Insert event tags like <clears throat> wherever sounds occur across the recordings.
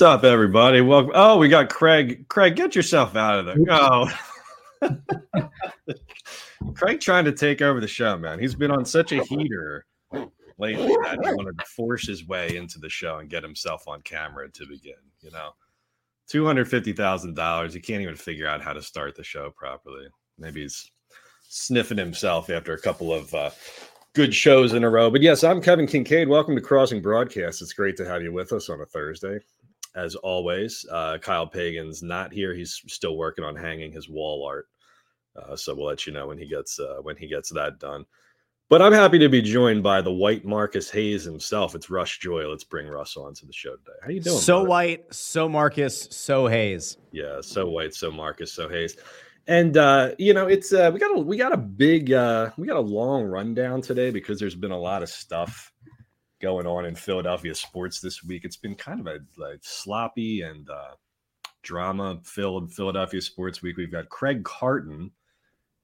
What's up, everybody? Welcome. Oh, we got Craig. Craig, get yourself out of there. Oh. <laughs> Craig trying to take over the show, man. He's been on such a heater lately that he wanted to force his way into the show and get himself on camera to begin. You know, two hundred fifty thousand dollars. He can't even figure out how to start the show properly. Maybe he's sniffing himself after a couple of uh, good shows in a row. But yes, I'm Kevin Kinkead. Welcome to Crossing Broadcast. It's great to have you with us on a Thursday as always. Uh, Kyle Pagan's not here; he's still working on hanging his wall art. Uh, so we'll let you know when he gets uh, when he gets that done. But I'm happy to be joined by the white Marcus Hayes himself. It's Rush Joy. Let's bring Russ on to the show today. How you doing? So brother? white, so Marcus, so Hayes. Yeah, so white, so Marcus, so Hayes. And uh, you know, it's uh, we got a we got a big uh, we got a long rundown today because there's been a lot of stuff going on in Philadelphia sports this week. It's been kind of a like sloppy and uh, drama filled Philadelphia sports week. We've got Craig Carton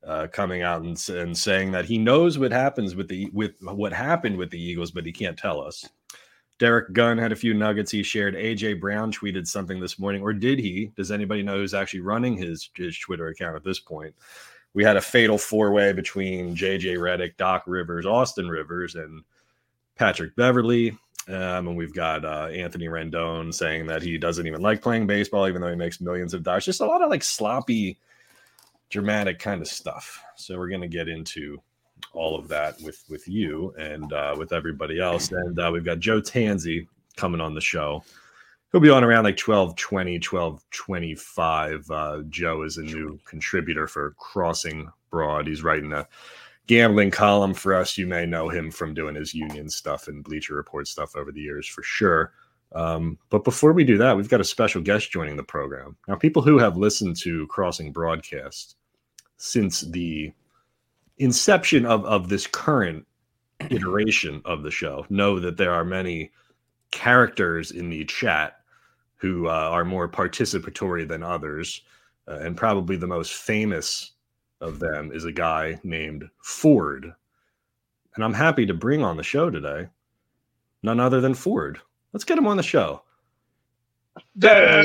uh, coming out and, and saying that he knows what happens with the with what happened with the Eagles, but he can't tell us. Derrick Gunn had a few nuggets he shared. AJ Brown tweeted something this morning, or did he? Does anybody know who's actually running his, his Twitter account at this point? We had a fatal four way between JJ Redick, Doc Rivers, Austin Rivers, and Patrick Beverley. Um, and we've got uh, Anthony Rendon saying that he doesn't even like playing baseball, even though he makes millions of dollars. Just a lot of like sloppy, dramatic kind of stuff. So we're going to get into all of that with with you and uh, with everybody else. And uh, we've got Joe Tansey coming on the show. He'll be on around like 12 20, 12 25. Uh, Joe is a new contributor for Crossing Broad. He's writing a gambling column for us. You may know him from doing his union stuff and Bleacher Report stuff over the years for sure. Um, but before we do that, we've got a special guest joining the program. Now, people who have listened to Crossing Broadcast since the inception of, of this current iteration of the show know that there are many characters in the chat who uh, are more participatory than others. Uh, and probably the most famous of them is a guy named Ford. And I'm happy to bring on the show today none other than Ford. Let's get him on the show. Hey.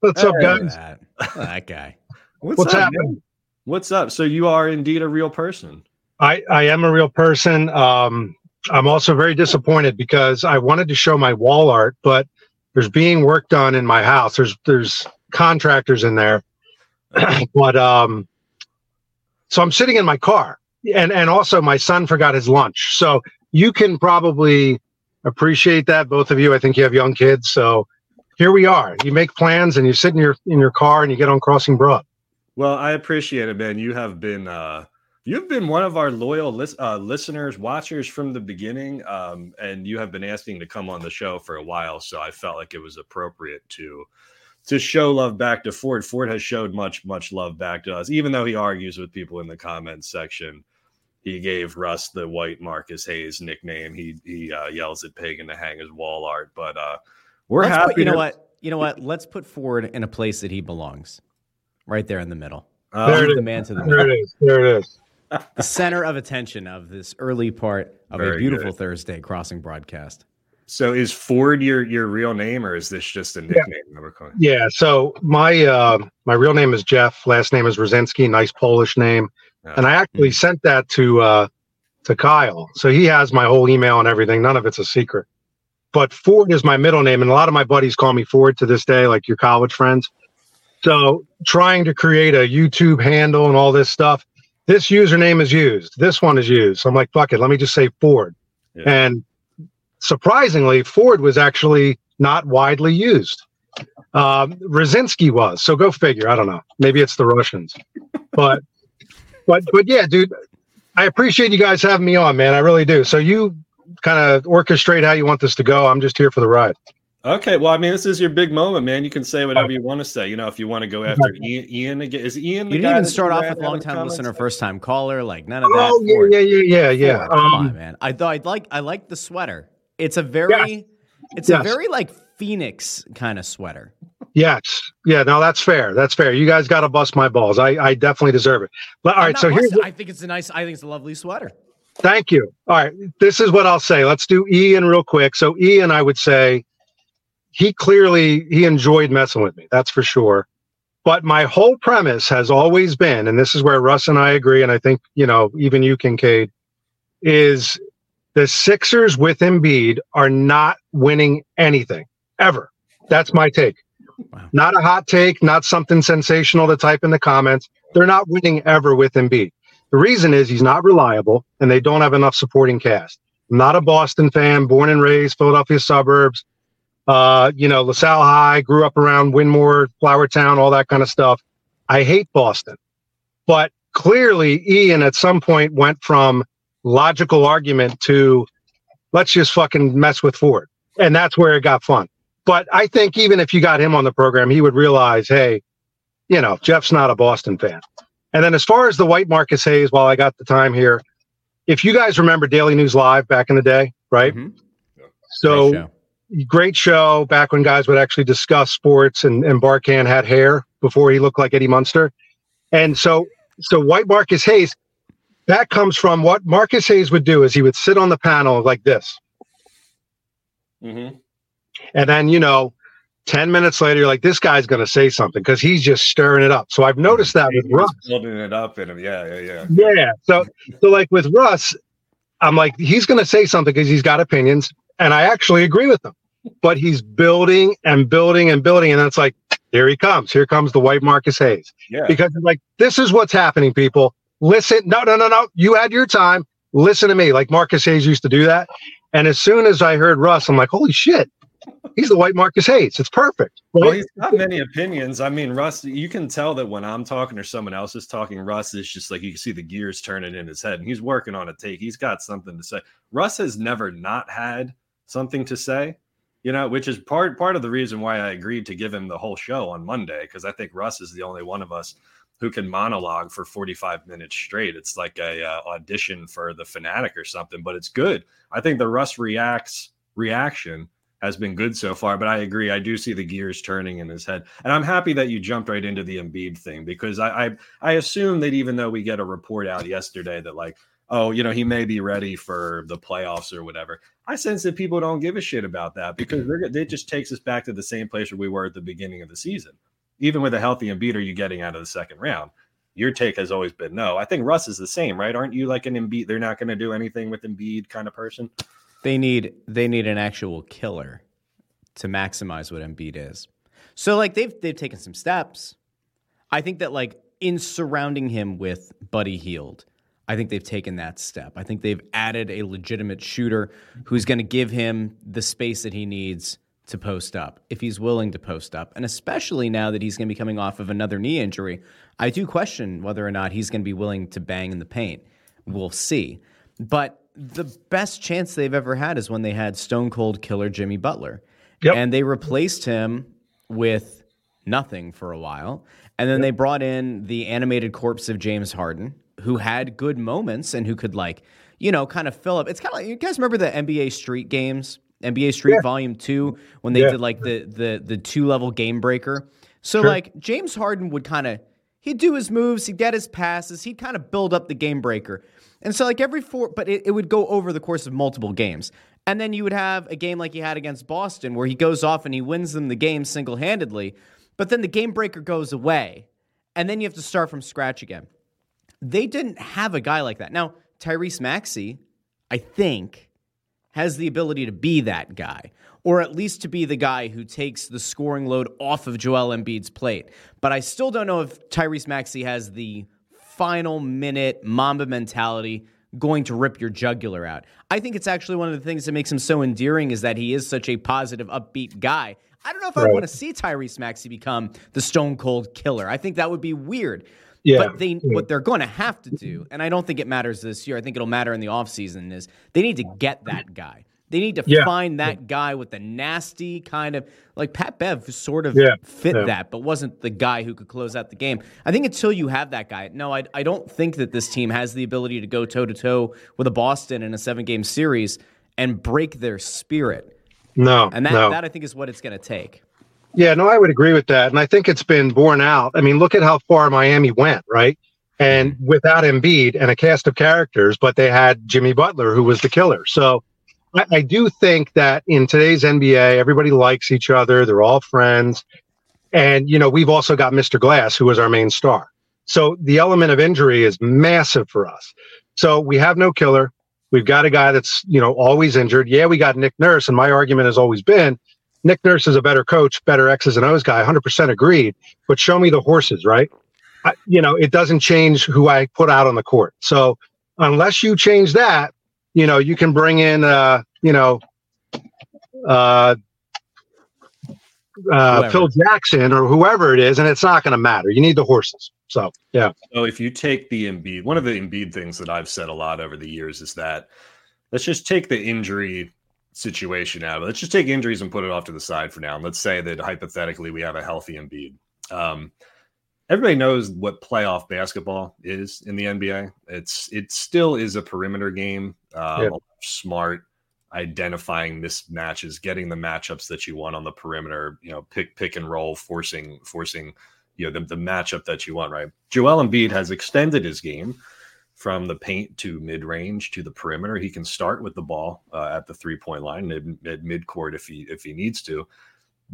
What's up, guys? That, that guy. What's, What's up, happening? man? What's up? So you are indeed a real person. I, I am a real person. Um, I'm also very disappointed because I wanted to show my wall art, but there's being work done in my house. There's there's contractors in there, <clears throat> but um, so I'm sitting in my car, and and also my son forgot his lunch. So you can probably appreciate that, both of you. I think you have young kids, so here we are. You make plans, and you sit in your in your car, and you get on Crossing Broad. Well, I appreciate it, man. You have been uh you've been one of our loyal lis- uh, listeners, watchers from the beginning, um, and you have been asking to come on the show for a while. So I felt like it was appropriate to to show love back to Ford. Ford has showed much much love back to us, even though he argues with people in the comments section. He gave Russ the white Marcus Hayes nickname. He he uh, yells at Pagan to hang his wall art, but uh, we're Let's happy. put- you know what? You know what? Let's put Ford in a place that he belongs. Right there in the middle. Uh, There it Leave is. the man to the There middle. it is. There it is. The center of attention of this early part of a beautiful good. Thursday crossing broadcast. So is Ford your your real name, or is this just a nickname that we're calling? Yeah. So my uh, my real name is Jeff. Last name is Rosinski. Nice Polish name. Yeah. And I actually sent that to uh, to Kyle. So he has my whole email and everything. None of it's a secret. But Ford is my middle name, and a lot of my buddies call me Ford to this day, like your college friends. So trying to create a YouTube handle and all this stuff. This username is used. This one is used. So I'm like, fuck it. Let me just say Ford. Yeah. And surprisingly, Ford was actually not widely used. Um, Rosinski was. So go figure. I don't know. Maybe it's the Russians. But <laughs> but but yeah, dude, I appreciate you guys having me on, man. I really do. So you kind of orchestrate how you want this to go. I'm just here for the ride. Okay, well, I mean, this is your big moment, man. You can say whatever you want to say. You know, if you want to go after Ian, Ian again, is Ian? The You guy didn't even start off with out of long time listener, first time caller, like none of that. Oh yeah, yeah, yeah, yeah, yeah. Ford, Come Um, on, man. I thought I'd like I like the sweater. It's a very it's a very like Phoenix kind of sweater. Yes. Yeah, no, that's fair. That's fair. You guys got to bust my balls. I, I definitely deserve it. But all I'm right, not so here's busting- I think it's a nice I think it's a lovely sweater. Thank you. All right. This is what I'll say. Let's do Ian real quick. So, Ian, I would say he clearly he enjoyed messing with me. That's for sure. But my whole premise has always been, and this is where Russ and I agree, and I think you know even you, Kinkead, is the Sixers with Embiid are not winning anything ever. That's my take. Wow. Not a hot take, not something sensational to type in the comments. They're not winning ever with Embiid. The reason is he's not reliable and they don't have enough supporting cast. I'm not a Boston fan, born and raised Philadelphia suburbs. Uh, you know, LaSalle High, grew up around Wyndmoor, Flower Town, all that kind of stuff. I hate Boston. But clearly, Ian at some point went from logical argument to let's just fucking mess with Ford. And that's where it got fun. But I think even if you got him on the program, he would realize, hey, you know, Jeff's not a Boston fan. And then as far as the white Marcus Hayes, while I got the time here, if you guys remember Daily News Live back in the day, right? Mm-hmm. So great show. great show. back when guys would actually discuss sports and, and Barkann had hair before he looked like Eddie Munster. And so so white Marcus Hayes, that comes from what Marcus Hayes would do is he would sit on the panel like this. Mm-hmm. And then, you know, 10 minutes later, you're like, this guy's going to say something because he's just stirring it up. So I've noticed that with Russ. Building it up in him. Yeah, yeah, yeah. Yeah. So, so like with Russ, I'm like, he's going to say something because he's got opinions. And I actually agree with him. But he's building and building and building. And that's like, here he comes. Here comes the white Marcus Hayes. Yeah. Because like, this is what's happening, people. Listen. No, no, no, no. You had your time. Listen to me. Like Marcus Hayes used to do that. And as soon as I heard Russ, I'm like, holy shit he's the white Marcus Hayes. It's perfect. Well, he's got many opinions. I mean, Russ, you can tell that when I'm talking or someone else is talking, Russ is just like you can see the gears turning in his head, and he's working on a take. He's got something to say. Russ has never not had something to say, you know, which is part part of the reason why I agreed to give him the whole show on Monday because I think Russ is the only one of us who can monologue for 45 minutes straight. It's like a uh, audition for the fanatic or something, but it's good. I think the Russ reacts reaction has been good so far. But I agree, I do see the gears turning in his head, and I'm happy that you jumped right into the Embiid thing because I I, I assume that even though we get a report out yesterday that like oh you know he may be ready for the playoffs or whatever, I sense that people don't give a shit about that because it just takes us back to the same place where we were at the beginning of the season. Even with a healthy Embiid, are you getting out of the second round? Your take has always been no. I think Russ is the same, right? Aren't you like an Embiid? They're not going to do anything with Embiid kind of person. They need they need an actual killer to maximize what Embiid is. So like they've they've taken some steps. I think that like in surrounding him with Buddy Hield, I think they've taken that step. I think they've added a legitimate shooter who's going to give him the space that he needs to post up if he's willing to post up. And especially now that he's going to be coming off of another knee injury, I do question whether or not he's going to be willing to bang in the paint. We'll see. But the best chance they've ever had is when they had Stone Cold Killer Jimmy Butler. Yep. And they replaced him with nothing for a while. And then yep. they brought in the animated corpse of James Harden, who had good moments and who could, like, you know, kind of fill up. It's kind of like you guys remember the NBA Street games, NBA Street yeah. Volume Two, when they yeah. did like the the the two level game breaker. So sure. like James Harden would kind of he'd do his moves, he'd get his passes, he'd kind of build up the game breaker. And so, like every four, but it, it would go over the course of multiple games. And then you would have a game like he had against Boston where he goes off and he wins them the game single handedly. But then the game breaker goes away. And then you have to start from scratch again. They didn't have a guy like that. Now, Tyrese Maxey, I think, has the ability to be that guy, or at least to be the guy who takes the scoring load off of Joel Embiid's plate. But I still don't know if Tyrese Maxey has the final minute Mamba mentality going to rip your jugular out. I think it's actually one of the things that makes him so endearing is that he is such a positive, upbeat guy. I don't know if right. I want to see Tyrese Maxey become the stone cold killer. I think that would be weird. Yeah. But they yeah. what they're going to have to do, and I don't think it matters this year. I think it'll matter in the offseason is they need to get that guy. They need to yeah. find that guy with the nasty kind of like Pat Bev who sort of yeah. fit that, but wasn't the guy who could close out the game. I think until you have that guy, no, I, I don't think that this team has the ability to go toe to toe with a Boston in a seven game series and break their spirit. No, and that no. that I think is what it's going to take. Yeah, no, I would agree with that, and I think it's been borne out. I mean, look at how far Miami went, right? And mm-hmm. without Embiid and a cast of characters, but they had Jimmy Butler, who was the killer. So I, I do think that in today's NBA, everybody likes each other. They're all friends. And, you know, we've also got Mr. Glass, who was our main star. So the element of injury is massive for us. So we have no killer. We've got a guy that's, you know, always injured. Yeah, we got Nick Nurse. And my argument has always been Nick Nurse is a better coach, better X's and O's guy, 100% agreed. But show me the horses, right? I, you know, it doesn't change who I put out on the court. So unless you change that, you know, you can bring in, uh, you know, uh, uh, Phil Jackson or whoever it is, and it's not going to matter. You need the horses. So, yeah. So, if you take the Embiid, one of the Embiid things that I've said a lot over the years is that let's just take the injury situation out of it. Let's just take injuries and put it off to the side for now. And let's say that hypothetically we have a healthy Embiid. Um, everybody knows what playoff basketball is in the NBA. It's it still is a perimeter game. Um, yeah. Smart identifying mismatches, getting the matchups that you want on the perimeter. You know, pick pick and roll, forcing forcing you know the, the matchup that you want. Right. Joel Embiid has extended his game from the paint to mid range to the perimeter. He can start with the ball uh, at the three point line at mid court if he if he needs to.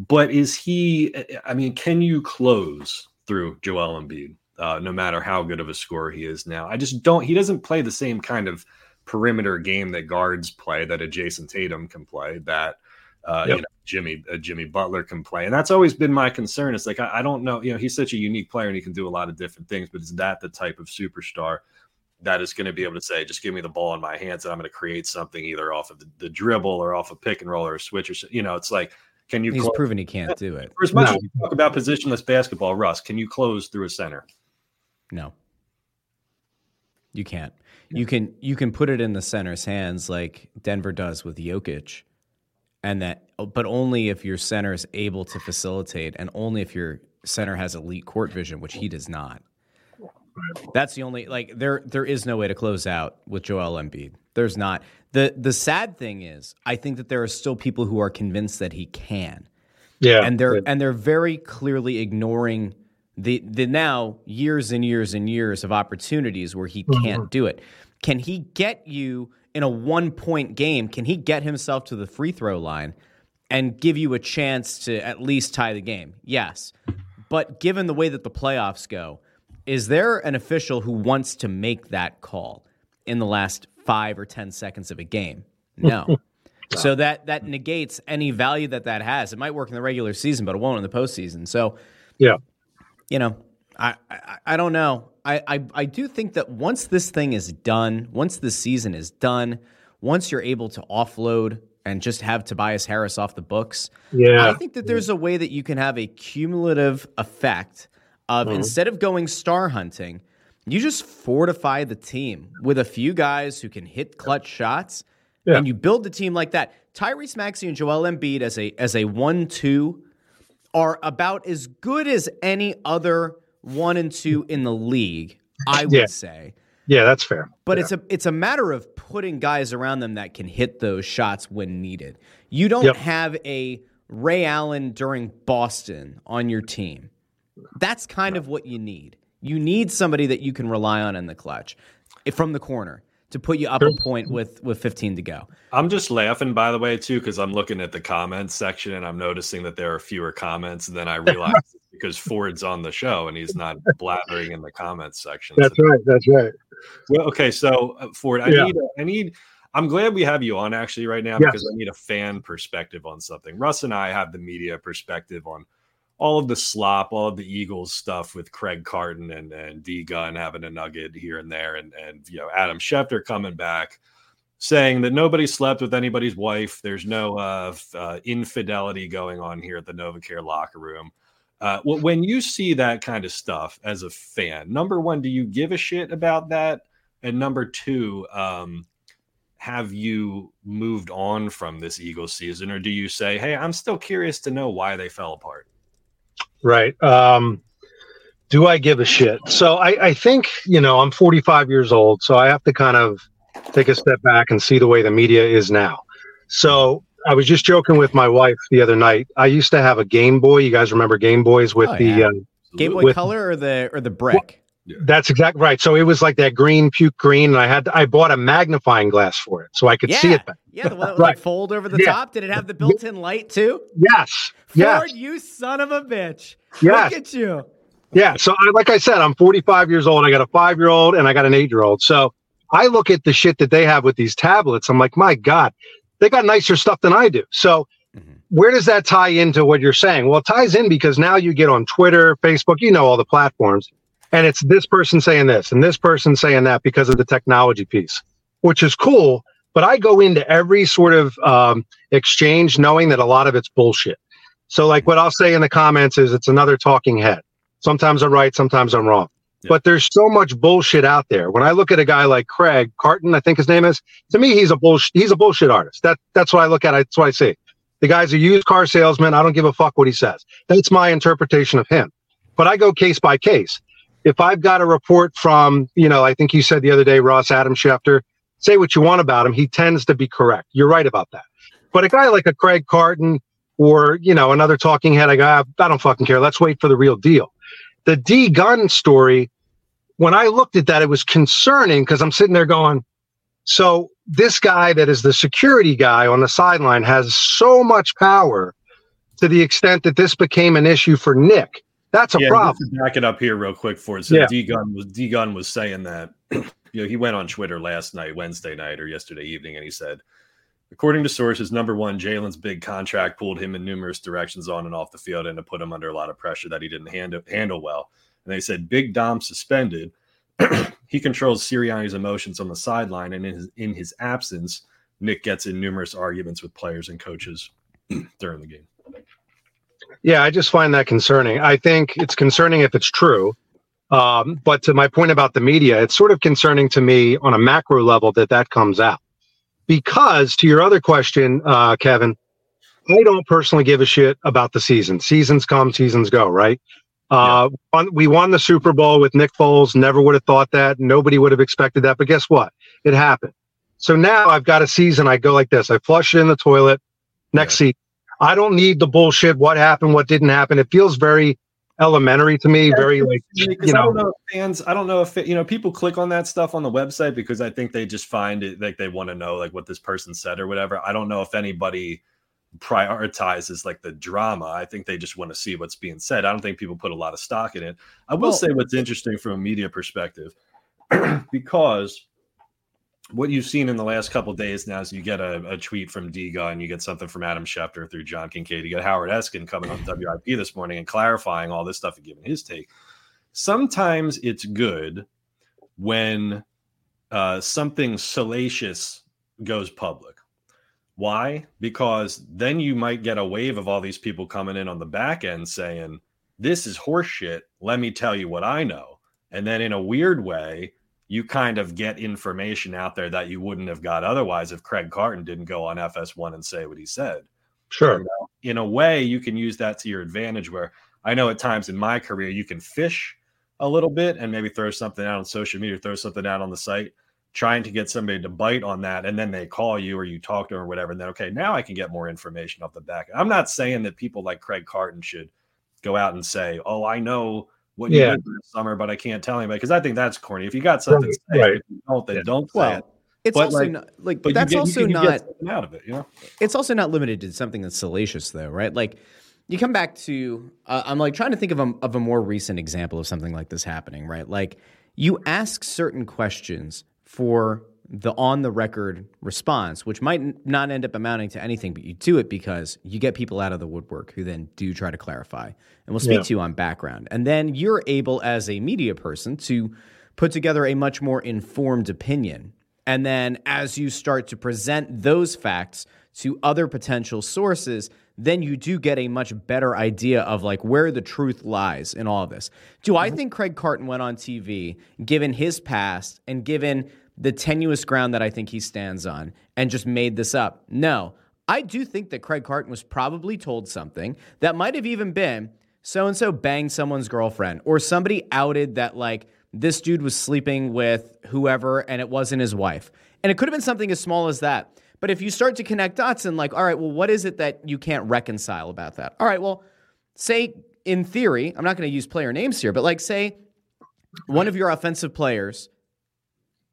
But is he? I mean, can you close through Joel Embiid? Uh, no matter how good of a scorer he is now, I just don't. He doesn't play the same kind of perimeter game that guards play, that a Jayson Tatum can play, that uh, yep. you know, Jimmy uh, Jimmy Butler can play, and that's always been my concern. It's like I, I, don't know, you know, he's such a unique player and he can do a lot of different things, but is that the type of superstar that is going to be able to say, just give me the ball in my hands and I'm going to create something either off of the, the dribble or off a pick and roll or a switch or you know, it's like, can you? He's close? proven he can't do it. Much no. as you talk about positionless basketball, Russ, can you close through a center? No, you can't. You can you can put it in the center's hands like Denver does with Jokic, and that, oh, but only if your center is able to facilitate, and only if your center has elite court vision, which he does not. That's the only like there there is no way to close out with Joel Embiid. There's not. The the sad thing is I think that there are still people who are convinced that he can. Yeah. And they're yeah. and they're very clearly ignoring the the now years and years and years of opportunities where he mm-hmm. can't do it. Can he get you in a one point game? Can he get himself to the free throw line and give you a chance to at least tie the game? Yes. But given the way that the playoffs go, is there an official who wants to make that call in the last five or 10 seconds of a game? <laughs> No. so that, that negates any value that that has. It might work in the regular season, but it won't in the postseason. So, yeah, you know, I, I, I don't know. I, I, I do think that once this thing is done, once the season is done, once you're able to offload and just have Tobias Harris off the books, yeah. I think that there's a way that you can have a cumulative effect of mm-hmm. instead of going star hunting, you just fortify the team with a few guys who can hit clutch shots, yeah. and you build the team like that. Tyrese Maxey and Joel Embiid as a as a one two are about as good as any other one and two in the league. I would yeah. say. Yeah, that's fair. But yeah. it's a it's a matter of putting guys around them that can hit those shots when needed. You don't yep. have a Ray Allen during Boston on your team. That's kind of what you need. You need somebody that you can rely on in the clutch from the corner to put you up a point with with 15 to go. I'm just laughing by the way too because I'm looking at the comments section and I'm noticing that there are fewer comments than I realized <laughs> because Ford's on the show and he's not blathering in the comments section. That's so, right. That's right. Well, okay, so uh, Ford, I yeah. need I need I'm glad we have you on actually right now yes. because I need a fan perspective on something. Russ and I have the media perspective on all of the slop, all of the Eagles stuff with Craig Carton and and D Gun having a nugget here and there, and and you know Adam Schefter coming back saying that nobody slept with anybody's wife. There's no uh, uh, infidelity going on here at the NovaCare locker room. Uh, when you see that kind of stuff as a fan, number one, do you give a shit about that? And number two, um, have you moved on from this Eagles season, or do you say, "Hey, I'm still curious to know why they fell apart"? Right. Um, do I give a shit? So I, I think, you know, I'm 45 years old, so I have to kind of take a step back and see the way the media is now. So I was just joking with my wife the other night. I used to have a Game Boy. You guys remember Game Boys with oh, the uh, Game Boy with, Color or the or the brick? Yeah. That's exactly right. So it was like that green puke green, and I had I bought a magnifying glass for it so I could yeah. see it. Better. Yeah, the one that <laughs> would Right. like fold over the Yeah. top. Did it have the built-in light too? Yes, Ford, yes, you son of a bitch. yes. Look at you. Yeah. So, I, like I said, I'm 45 years old. I got a five year old and I got an eight year old. So, I look at the shit that they have with these tablets. I'm like, my God, they got nicer stuff than I do. So, Mhm. where does that tie into what you're saying? Well, it ties in because now you get on Twitter, Facebook, you know, all the platforms, and it's this person saying this and this person saying that because of the technology piece, which is cool. But I go into every sort of um, exchange knowing that a lot of it's bullshit. So, like what I'll say in the comments is it's another talking head. Sometimes I'm right, sometimes I'm wrong. Yeah. But there's so much bullshit out there. When I look at a guy like Craig Carton, I think his name is, to me, he's a bullshit. He's a bullshit artist. That that's what I look at. That's what I see. The guy's a used car salesman. I don't give a fuck what he says. That's my interpretation of him. But I go case by case. If I've got a report from, you know, I think you said the other day, Ross Adam Schefter, say what you want about him. He tends to be correct. You're right about that. But a guy like a Craig Carton or, you know, another talking head, I go, "Ah, I don't fucking care. Let's wait for the real deal. The D gun story, when I looked at that, it was concerning because I'm sitting there going, so this guy that is the security guy on the sideline has so much power to the extent that this became an issue for Nick. That's a yeah, problem. to back it up here real quick for it. So Yeah. D Gun was D Gun was saying that <clears throat> you know he went on Twitter last night, Wednesday night or yesterday evening, and he said, according to sources, number one, Jalen's big contract pulled him in numerous directions on and off the field and to put him under a lot of pressure that he didn't handle handle well. And they said Big Dom suspended. <clears throat> he controls Sirianni's emotions on the sideline, and in his in his absence, Nick gets in numerous arguments with players and coaches <clears throat> during the game. Yeah, I just find that concerning. I think it's concerning if it's true. Um, but to my point about the media, it's sort of concerning to me on a macro level that that comes out. Because to your other question, uh, Kevin, I don't personally give a shit about the season. Seasons come, seasons go, right? Uh, won- we won the Super Bowl with Nick Foles. Never would have thought that. Nobody would have expected that. But guess what? It happened. So now I've got a season. I go like this. I flush it in the toilet. Next season. I don't need the bullshit. What happened? What didn't happen? It feels very elementary to me. Very like you I don't know. know if fans. I don't know if it, you know people click on that stuff on the website because I think they just find it like they want to know like what this person said or whatever. I don't know if anybody prioritizes like the drama. I think they just want to see what's being said. I don't think people put a lot of stock in it. I will Well- say what's interesting from a media perspective <clears throat> because what you've seen in the last couple days now is you get a, a tweet from and you get something from Adam Schefter through John Kincaid. You get Howard Eskin coming on WIP this morning and clarifying all this stuff and giving his take. Sometimes it's good when uh, something salacious goes public. Why? Because then you might get a wave of all these people coming in on the back end saying, This is horseshit. Let me tell you what I know. And then in a weird way, you kind of get information out there that you wouldn't have got otherwise if Craig Carton didn't go on FS1 and say what he said. Sure. In a way, you can use that to your advantage. Where I know at times in my career, you can fish a little bit and maybe throw something out on social media, throw something out on the site, trying to get somebody to bite on that. And then they call you or you talk to them or whatever. And then, okay, now I can get more information off the back. I'm not saying that people like Craig Carton should go out and say, oh, I know what you Yeah. did this summer, but I can't tell anybody because I think that's corny. If you got something to say, right. if you don't, then Yeah. don't say Well, it. it's But, also like- not like But that's get, also you, can- you not out of it, you know? it's also not limited to something that's salacious though right like you come back to uh, i'm like trying to think of a, of a more recent example of something like this happening right like you ask certain questions for the on the record response which might not end up amounting to anything but you do it because you get people out of the woodwork who then do try to clarify and we'll speak Yeah. to you on background and then you're able as a media person to put together a much more informed opinion and then as you start to present those facts to other potential sources, then you do get a much better idea of like where the truth lies in all of this. Do I mm-hmm. think Craig Carton went on TV, given his past and given the tenuous ground that I think he stands on, and just made this up? No. I do think that Craig Carton was probably told something that might have even been so and so banged someone's girlfriend, or somebody outed that like this dude was sleeping with whoever and it wasn't his wife. And it could have been something as small as that. But if you start to connect dots and like, all right, well, what is it that you can't reconcile about that? All right, well, say in theory, I'm not going to use player names here, but like say one of your offensive players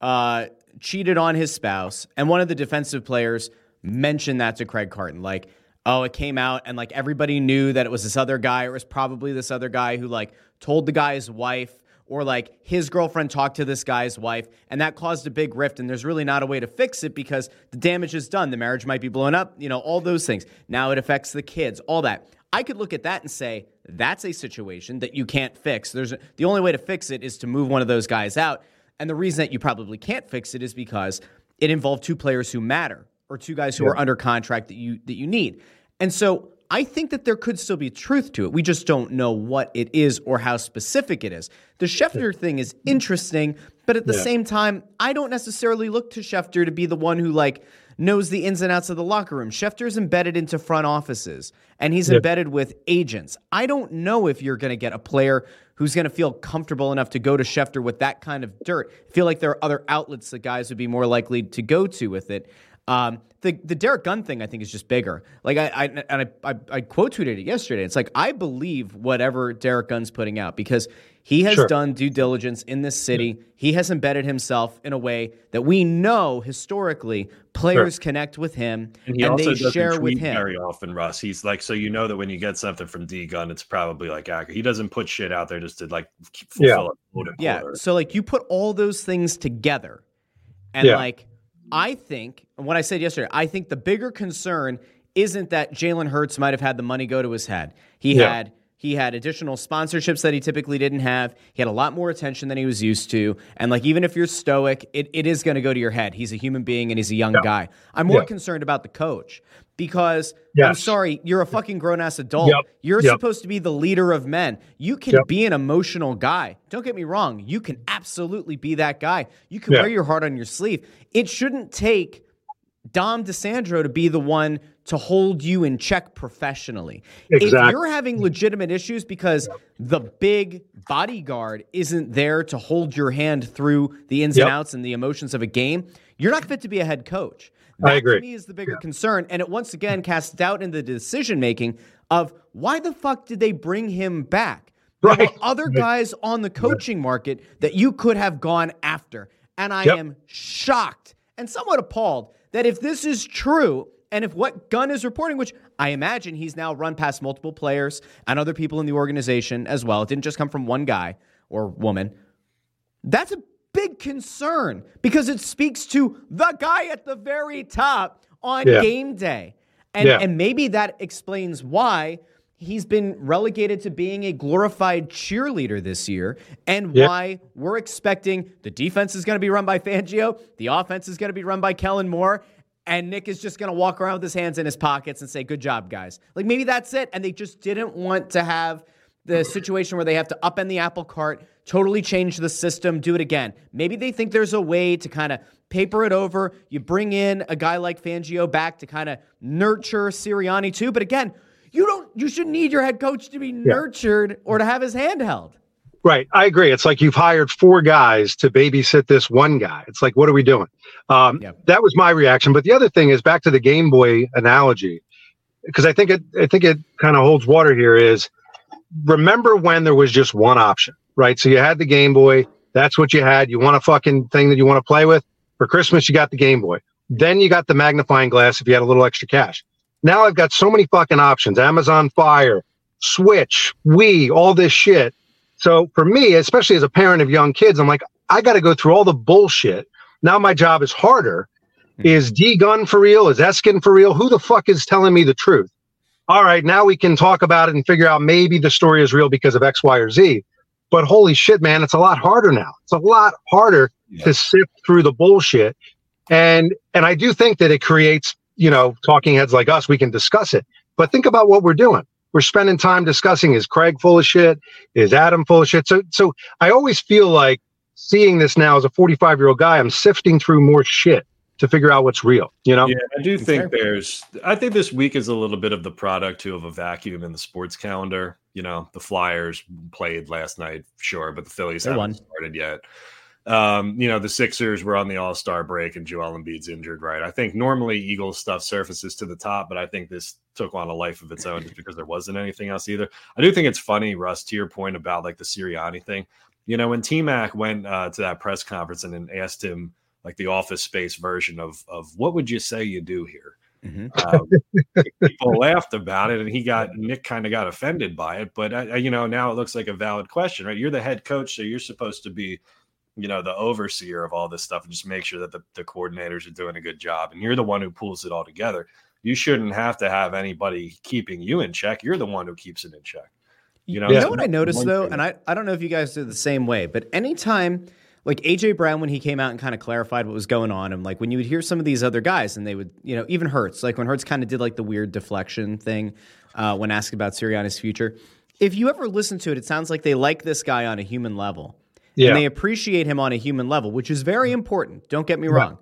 uh, cheated on his spouse, and one of the defensive players mentioned that to Craig Carton, like, oh, it came out and like everybody knew that it was this other guy, or it was probably this other guy who like told the guy's wife or like his girlfriend talked to this guy's wife and that caused a big rift and there's really not a way to fix it because the damage is done. The marriage might be blown up you know all those things. Now it affects the kids all that. I could look at that and say that's a situation that you can't fix. There's the only way to fix it is to move one of those guys out and the reason that you probably can't fix it is because it involved two players who matter or two guys who yeah. are under contract that you that you need and so I think that there could still be truth to it. We just don't know what it is or how specific it is. The Schefter thing is interesting, but at the yeah. same time, I don't necessarily look to Schefter to be the one who like knows the ins and outs of the locker room. Schefter's embedded into front offices and he's yeah. embedded with agents. I don't know if you're going to get a player who's going to feel comfortable enough to go to Schefter with that kind of dirt. I feel like there are other outlets that guys would be more likely to go to with it. Um, the the Derrick Gunn thing I think is just bigger. Like I, I and I, I, I quote tweeted it yesterday. It's like I believe whatever Derrick Gunn's putting out because he has sure. done due diligence in this city. Yeah. He has embedded himself in a way that we know historically players sure. connect with him and, he and also they share with him very often. Russ, he's like so you know that when you get something from D Gun, it's probably like accurate. He doesn't put shit out there just to like fulfill yeah. Yeah. So like you put all those things together, and yeah. like I think, and what I said yesterday, I think the bigger concern isn't that Jalen Hurts might have had the money go to his head. He yeah. had he had additional sponsorships that he typically didn't have. He had a lot more attention than he was used to. And like even if you're stoic, it, it is going to go to your head. He's a human being and he's a young yeah. guy. I'm more yeah. concerned about the coach because yes. I'm sorry, you're a fucking grown ass adult. Yep. You're yep. supposed to be the leader of men. You can yep. be an emotional guy. Don't get me wrong. You can absolutely be that guy. You can wear your heart on your sleeve. It shouldn't take Dom DiSandro to be the one to hold you in check professionally. Exactly. If you're having legitimate issues because the big bodyguard isn't there to hold your hand through the ins and outs and the emotions of a game, you're not fit to be a head coach. That I agree. to me is the bigger yeah. concern. And it once again casts doubt in the decision making of why the fuck did they bring him back? Right. There other <laughs> guys on the coaching market that you could have gone after. And I yep. am shocked and somewhat appalled that if this is true, and if what Gunn is reporting, which I imagine he's now run past multiple players and other people in the organization as well, it didn't just come from one guy or woman. That's a big concern because it speaks to the guy at the very top on yeah. game day. And, yeah. and maybe that explains why he's been relegated to being a glorified cheerleader this year and why we're expecting the defense is going to be run by Fangio, the offense is going to be run by Kellen Moore, and Nick is just going to walk around with his hands in his pockets and say, Good job, guys. Like maybe that's it. And they just didn't want to have the situation where they have to upend the apple cart, totally change the system, do it again. Maybe they think there's a way to kind of paper it over. You bring in a guy like Fangio back to kind of nurture Sirianni too. But again, you don't you shouldn't need your head coach to be nurtured or to have his hand held. Right. I agree. It's like you've hired four guys to babysit this one guy. It's like, what are we doing? Um, yep. That was my reaction. But the other thing is back to the Game Boy analogy, because I think it, I think it kind of holds water here. Is remember when there was just one option, right? So you had the Game Boy. That's what you had. You want a fucking thing that you want to play with for Christmas. You got the Game Boy. Then you got the magnifying glass if you had a little extra cash. Now I've got so many fucking options. Amazon Fire, Switch, Wii, all this shit so for me, especially as a parent of young kids, I'm like, I got to go through all the bullshit. Now my job is harder. Mm-hmm. Is D gun for real? Is Eskin for real? Who the fuck is telling me the truth? All right, now we can talk about it and figure out maybe the story is real because of X, Y, or Z. But holy shit, man, it's a lot harder now. It's a lot harder yeah. to sift through the bullshit. And and I do think that it creates, you know, talking heads like us, we can discuss it. But think about what we're doing we're spending time discussing is Craig full of shit? Is Adam full of shit? So, so I always feel like seeing this now as a 45 year old guy, I'm sifting through more shit to figure out what's real. You know? Yeah, I do think there's. I think this week is a little bit of the product too of a vacuum in the sports calendar. You know, the Flyers played last night, sure, but the Phillies they haven't won. started yet. Um, you know, the Sixers were on the All Star break and Joel Embiid's injured, right? I think normally Eagles stuff surfaces to the top, but I think this took on a life of its own just because there wasn't anything else either. I do think it's funny, Russ, to your point about like the Sirianni thing. You know, when T Mac went uh, to that press conference and then asked him like the office space version of of what would you say you do here? Mm-hmm. Um, <laughs> people laughed about it, and he got Nick kind of got offended by it. But uh, you know, now it looks like a valid question, right? You're the head coach, so you're supposed to be, you know, the overseer of all this stuff and just make sure that the, the coordinators are doing a good job. And you're the one who pulls it all together. You shouldn't have to have anybody keeping you in check. You're the one who keeps it in check. You know, you know what I noticed though, and I, I don't know if you guys do the same way, but anytime like AJ Brown when he came out and kind of clarified what was going on, and like when you would hear some of these other guys, and they would, you know, even Hurts, like when Hurts kind of did like the weird deflection thing uh, when asked about Sirianni's future. If you ever listen to it, it sounds like they like this guy on a human level, yeah. and they appreciate him on a human level, which is very important. Don't get me wrong,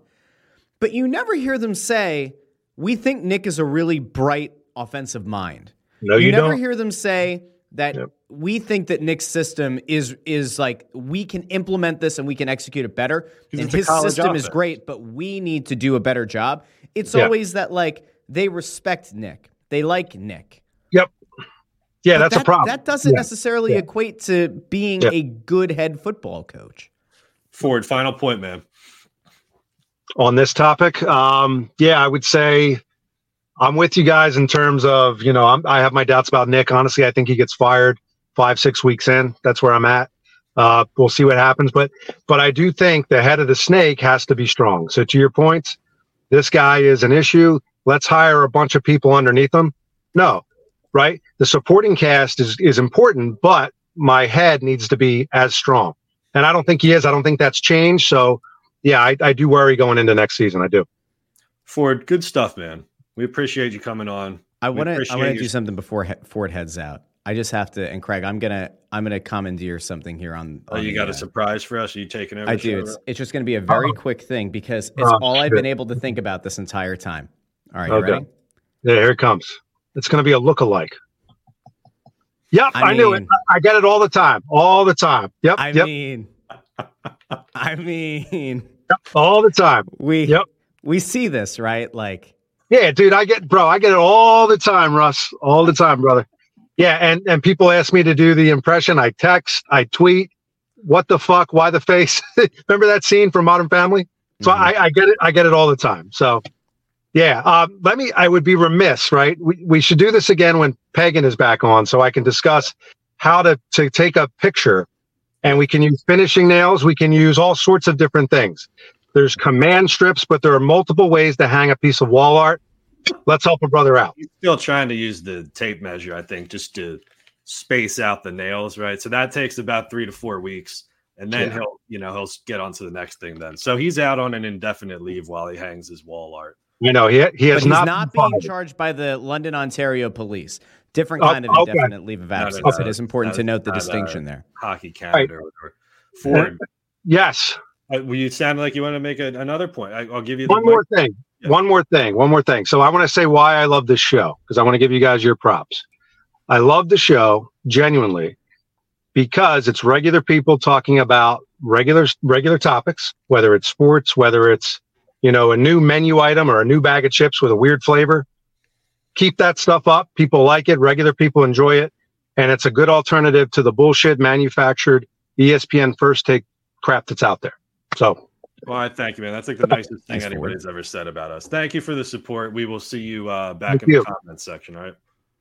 but you never hear them say, "We think Nick is a really bright offensive mind." No, you, you never don't. hear them say that yep. We think that Nick's system is is like we can implement this and we can execute it better. And his system offense. is great, but we need to do a better job. It's yeah. always that like they respect Nick. They like Nick. Yep. Yeah, but that's that, a problem. That doesn't yeah. necessarily yeah. equate to being a good head football coach. Ford, final point, man. On this topic, um, yeah, I would say I'm with you guys in terms of, you know, I'm, i have my doubts about Nick. Honestly, I think he gets fired five, six weeks in. That's where I'm at. Uh, we'll see what happens, but but I do think the head of the snake has to be strong. So to your point, this guy is an issue. Let's hire a bunch of people underneath him. No, right? The supporting cast is is important, but my head needs to be as strong, and I don't think he is. I don't think that's changed. So yeah, I, I do worry going into next season. I do. Ford, good stuff, man. We appreciate you coming on. I want to. I want to do something before he- Ford heads out. I just have to. And Craig, I'm gonna. I'm gonna commandeer something here on. Oh, you the, got a surprise for us? Are you taking over? I do. It's, it's, just gonna be a very uh quick thing because it's uh, all shit. I've been able to think about this entire time. All right, okay. ready? Yeah, here it comes. It's gonna be a look-alike. Yep, I, I mean, knew it. I get it all the time. All the time. Yep. I yep. mean. <laughs> I mean. Yep, all the time. We. Yep. We see this right, like yeah, dude, I get, bro, I get it all the time, Russ, all the time, brother. Yeah, and and people ask me to do the impression. I text, I tweet. What the fuck? Why the face? <laughs> Remember that scene from Modern Family? So mm-hmm. I, I get it. I get it all the time. So yeah, uh, let me. I would be remiss, right? We we should do this again when Pagan is back on, so I can discuss how to to take a picture, and we can use finishing nails. We can use all sorts of different things. There's command strips, but there are multiple ways to hang a piece of wall art. Let's help a brother out. He's still trying to use the tape measure, I think, just to space out the nails, right? So that takes about three to four weeks. And then yeah. he'll, you know, he'll get on to the next thing then. So he's out on an indefinite leave while he hangs his wall art. You know, he, he has not, not being charged by the London, Ontario police. Different oh, kind of okay. indefinite leave of absence. No, no, no, it is important to note the distinction there. Hockey Canada right. Ford. Yes. Uh, well, you sound like you want to make a, another point. I, will give you one more thing. Yeah. One more thing. One more thing. So I want to say why I love this show because I want to give you guys your props. I love the show genuinely because it's regular people talking about regular regular topics, whether it's sports, whether it's you know a new menu item or a new bag of chips with a weird flavor. Keep that stuff up. People like it. Regular people enjoy it, and it's a good alternative to the bullshit manufactured ESPN first take crap that's out there. So, well, I thank you, man. That's like the nicest thing anybody's ever said about us. Thank you for the support. We will see you uh, back thank in you. the comments section. All right.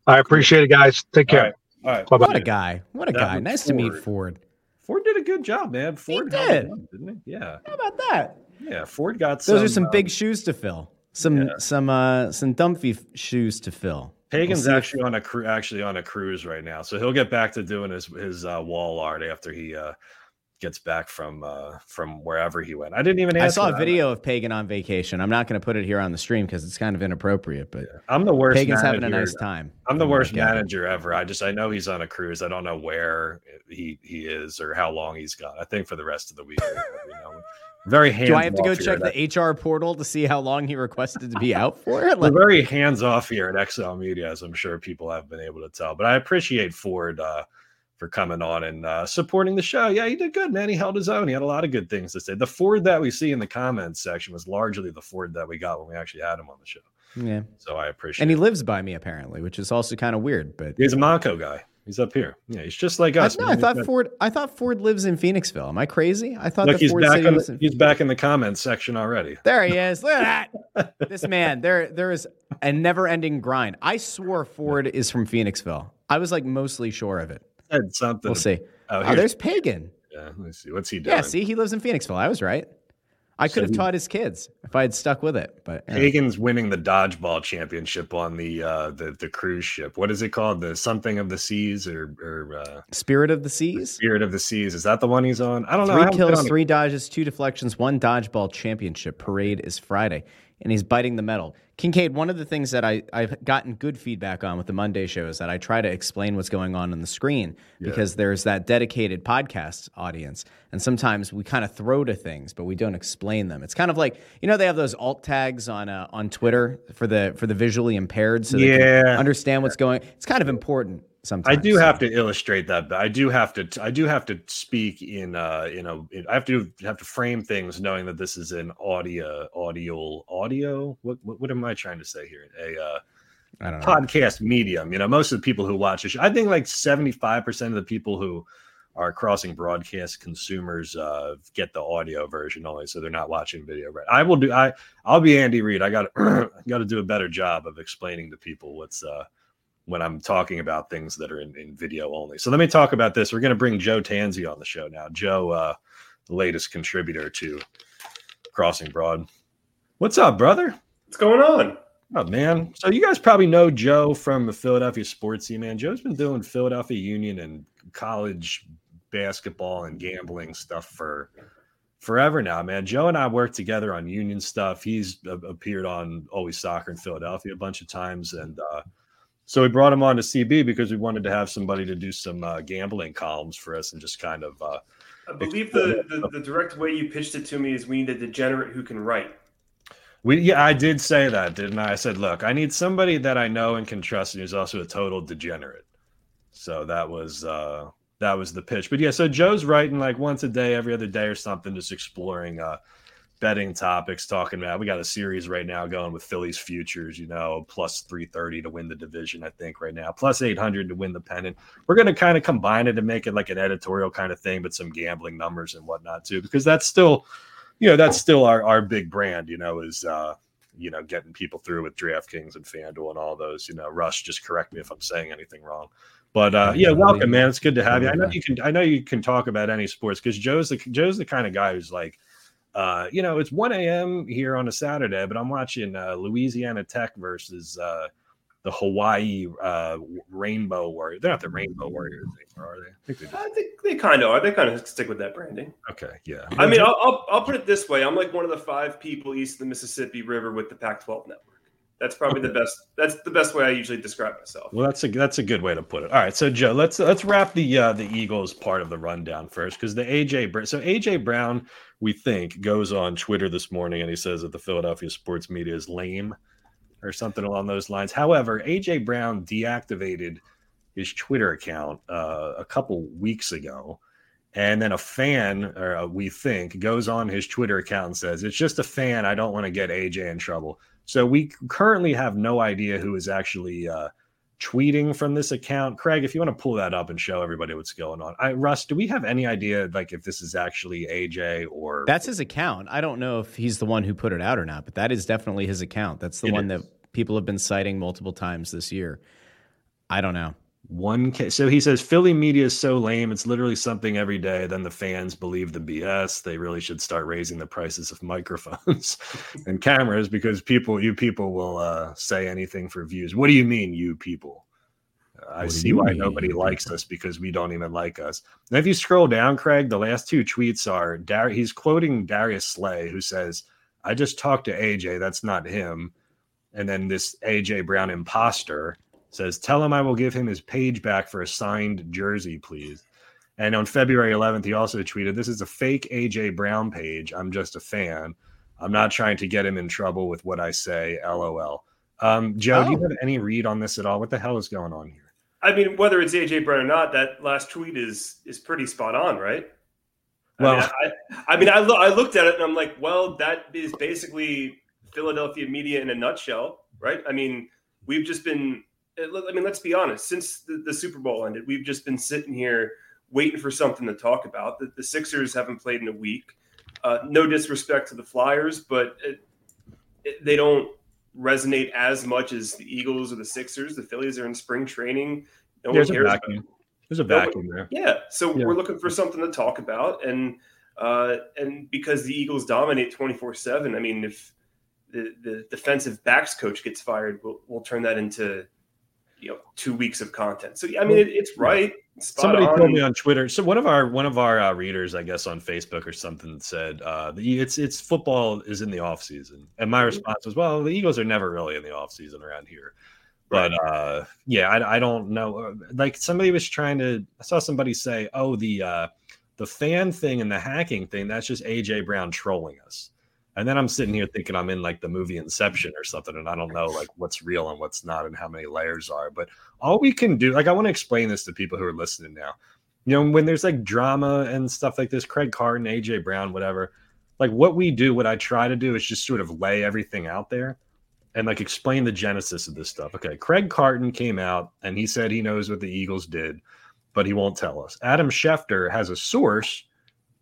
I appreciate it, guys. Take care. All right. All right. Bye-bye. What a guy. What a that guy. Nice Ford. to meet Ford. Ford did a good job, man. Ford he did, didn't he? Yeah. How about that? Yeah, Ford got those some, are some um, big shoes to fill. Some yeah. some uh some dumpy shoes to fill. Pagan's we'll actually on a cru- actually on a cruise right now, so he'll get back to doing his his uh, wall art after he uh, gets back from uh from wherever he went. I didn't even. I saw a video of Pagan on vacation. I'm not going to put it here on the stream because it's kind of inappropriate. But yeah. I'm the worst. Pagan's manager. having a nice time. I'm the worst manager ever. I just I know he's on a cruise. I don't know where he he is or how long he's gone. I think for the rest of the week. you know, very hands. Do I have to go check the HR portal to see how long he requested to be out for? <laughs> Like, We're very hands off here at XL Media, as I'm sure people have been able to tell. But I appreciate Ford. Uh, for coming on and uh, supporting the show. Yeah, he did good, man. He held his own. He had a lot of good things to say. The Ford that we see in the comments section was largely the Ford that we got when we actually had him on the show. Yeah. So I appreciate. And he it. lives by me apparently, which is also kind of weird. But he's a Montco guy. He's up here. Yeah, he's just like I, us. no, man. I thought Ford. I thought Ford lives in Phoenixville. Am I crazy? I thought Look, the he's Ford back. City On was the, in. he's back in the comments section already. There he is. Look at that. <laughs> this man. There, there is a never-ending grind. I swore Ford is from Phoenixville. I was like mostly sure of it. Said something. We'll see. Oh, Oh, there's Pagan. yeah. Let me see. What's he doing? Yeah, see, he lives in Phoenixville. I was right. I could have he- taught his kids if I had stuck with it. But yeah. Hagen's winning the dodgeball championship on the uh the the cruise ship. What is it called? The something of the seas or or uh, Spirit of the Seas. spirit of the seas? Is that the one he's on? I don't know. I Three kills, three dodges, two deflections, one dodgeball championship. Parade is Friday, and he's biting the metal. Kinkead, one of the things that I, I've gotten good feedback on with the Monday show is that I try to explain what's going on on the screen because there's that dedicated podcast audience. And sometimes we kind of throw to things, but we don't explain them. It's kind of like, you know, they have those alt tags on uh, on Twitter for the for the visually impaired so they Yeah. can understand what's going It's kind of important sometimes. I do so. have to illustrate that. But I do have to. I do have to speak in. Uh, you know, I have to have to frame things knowing that this is an audio, audio, audio. What what, what am I trying to say here? A uh, I don't know. podcast medium. You know, most of the people who watch this, I think like seventy five percent of the people who are crossing broadcast consumers uh, get the audio version only, so they're not watching video. Right? I will do. I I'll be Andy Reid. I got got to do a better job of explaining to people what's uh when I'm talking about things that are in, in video only. So let me talk about this. We're going to bring Joe Tansey on the show now. Joe, uh, the latest contributor to Crossing Broad. What's up, brother? What's going on? Oh man, so you guys probably know Joe from the Philadelphia sports team, man. Joe's been doing Philadelphia Union and college basketball and gambling stuff for forever now, man. Joe and I worked together on Union stuff. He's uh, appeared on Always Soccer in Philadelphia a bunch of times, and uh, so we brought him on to CB because we wanted to have somebody to do some uh, gambling columns for us and just kind of uh, I believe the, the, the direct way you pitched it to me is we need a degenerate who can write. We yeah, I did say that, didn't I? I said, look, I need somebody that I know and can trust and who's also a total degenerate. So that was uh that was the pitch. But yeah, so Joe's writing like once a day, every other day or something, just exploring uh betting topics, talking about we got a series right now going with Phillies futures, you know, plus 330 to win the division, I think, right now, plus 800 to win the pennant. We're gonna kind of combine it and make it like an editorial kind of thing, but some gambling numbers and whatnot too, because that's still you know that's still our, our big brand you know is uh you know getting people through with draftkings and fanduel and all those you know. Russ just correct me if i'm saying anything wrong. But uh yeah welcome man. It's good to have you. I know you can i know you can talk about any sports because joe's the joe's the kind of guy who's like uh you know it's 1 a.m here on a saturday but i'm watching uh louisiana tech versus uh the hawaii uh rainbow warrior they're not the rainbow warriors anymore are they i think they I think they kind of are. They kind of stick with that branding. okay yeah I mean, I'll, I'll, I'll put it this way: I'm like one of the five people east of the Mississippi River with the Pac-12 network. That's probably the best. That's the best way I usually describe myself. Well, that's a that's a good way to put it. All right, so Joe, let's let's wrap the uh, the Eagles part of the rundown first, because the AJ so AJ Brown, we think goes on Twitter this morning and he says that the Philadelphia sports media is lame, or something along those lines. However, AJ Brown deactivated his Twitter account uh, a couple weeks ago, and then a fan, or uh, we think, goes on his Twitter account and says, "It's just a fan. I don't want to get AJ in trouble." So we currently have no idea who is actually uh, tweeting from this account. Craig, if you want to pull that up and show everybody what's going on. I, Russ, do we have any idea like if this is actually AJ or That's his account. I don't know if he's the one who put it out or not, but that is definitely his account. That's the It one is. that people have been citing multiple times this year. I don't know. One K? So he says Philly media is so lame. It's literally something every day. Then the fans believe the BS. They really should start raising the prices of <laughs> microphones and cameras because people, you people, will uh, say anything for views. What do you mean, you people? Uh, I see why mean, nobody likes us because we don't even like us. And if you scroll down, Craig, the last two tweets are Dar- he's quoting Darius Slay, who says, "I just talked to AJ. That's not him." And then this AJ Brown imposter says, Tell him I will give him his page back for a signed jersey, please. And on February 11th, he also tweeted, This is a fake AJ Brown page. I'm just a fan. I'm not trying to get him in trouble with what I say. LOL. Um, Joe, do you Oh. have any read on this at all? What the hell is going on here? I mean, whether it's AJ Brown or not, that last tweet is is pretty spot on, right? Well- I mean, I, I, mean, I, lo- I looked at it and I'm like, well, that is basically Philadelphia media in a nutshell, right? I mean, we've just been I mean, let's be honest. Since the, the Super Bowl ended, we've just been sitting here waiting for something to talk about. The, the Sixers haven't played in a week. Uh, no disrespect to the Flyers, but it, it, they don't resonate as much as the Eagles or the Sixers. The Phillies are in spring training. No There's one cares. A vacuum. There's a vacuum there. Yeah. So yeah. we're looking for something to talk about, and uh, and because the Eagles dominate twenty four seven, I mean, if the, the defensive backs coach gets fired, we'll, we'll turn that into you know two weeks of content. So I mean, it, it's right. Somebody on. told me on Twitter. So one of our one of our uh, readers, I guess, on Facebook or something said uh, it's it's football is in the off season, and my mm-hmm. response was, well, the Eagles are never really in the off season around here. But uh, yeah, I, I don't know. Like somebody was trying to. I saw somebody say, "Oh, the uh, the fan thing and the hacking thing. That's just AJ Brown trolling us." And then I'm sitting mm-hmm. here thinking I'm in like the movie Inception or something, and I don't know like what's real and what's not and how many layers are. But all we can do, like, I want to explain this to people who are listening now. You know, when there's like drama and stuff like this, Craig Carton, AJ Brown, whatever, like what we do, what I try to do is just sort of lay everything out there and like explain the genesis of this stuff. Okay, Craig Carton came out and he said he knows what the Eagles did, but he won't tell us. Adam Schefter has a source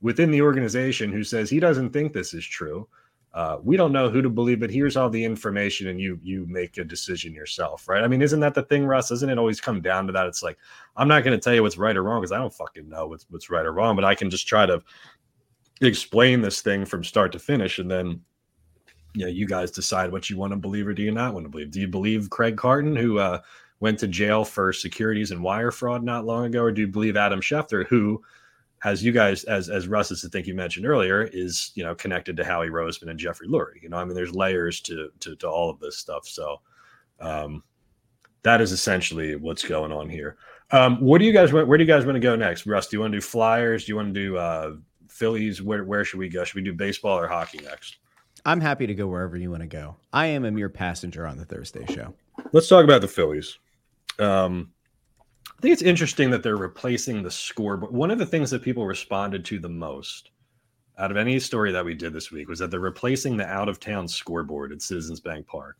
within the organization who says he doesn't think this is true uh, we don't know who to believe, but here's all the information, and you you make a decision yourself, right? I mean, isn't that the thing, Russ? Doesn't it always come down to that? It's like I'm not going to tell you what's right or wrong because I don't fucking know what's what's right or wrong, but I can just try to explain this thing from start to finish, and then you know, you guys decide what you want to believe or do you not want to believe. Do you believe Craig Carton, who uh, went to jail for securities and wire fraud not long ago, or do you believe Adam Schefter, who as you guys, as as Russ, as I think you mentioned earlier, is you know connected to Howie Roseman and Jeffrey Lurie. You know, I mean, there's layers to to, to all of this stuff. So um, that is essentially what's going on here. Um, what do you guys? Want where do you guys want to go next, Russ? Do you want to do Flyers? Do you want to do uh, Phillies? Where where should we go? Should we do baseball or hockey next? I'm happy to go wherever you want to go. I am a mere passenger on the Thursday show. Let's talk about the Phillies. Um, think it's interesting that they're replacing the scoreboard. One of the things that people responded to the most out of any story that we did this week was that they're replacing the out of town scoreboard at Citizens Bank Park.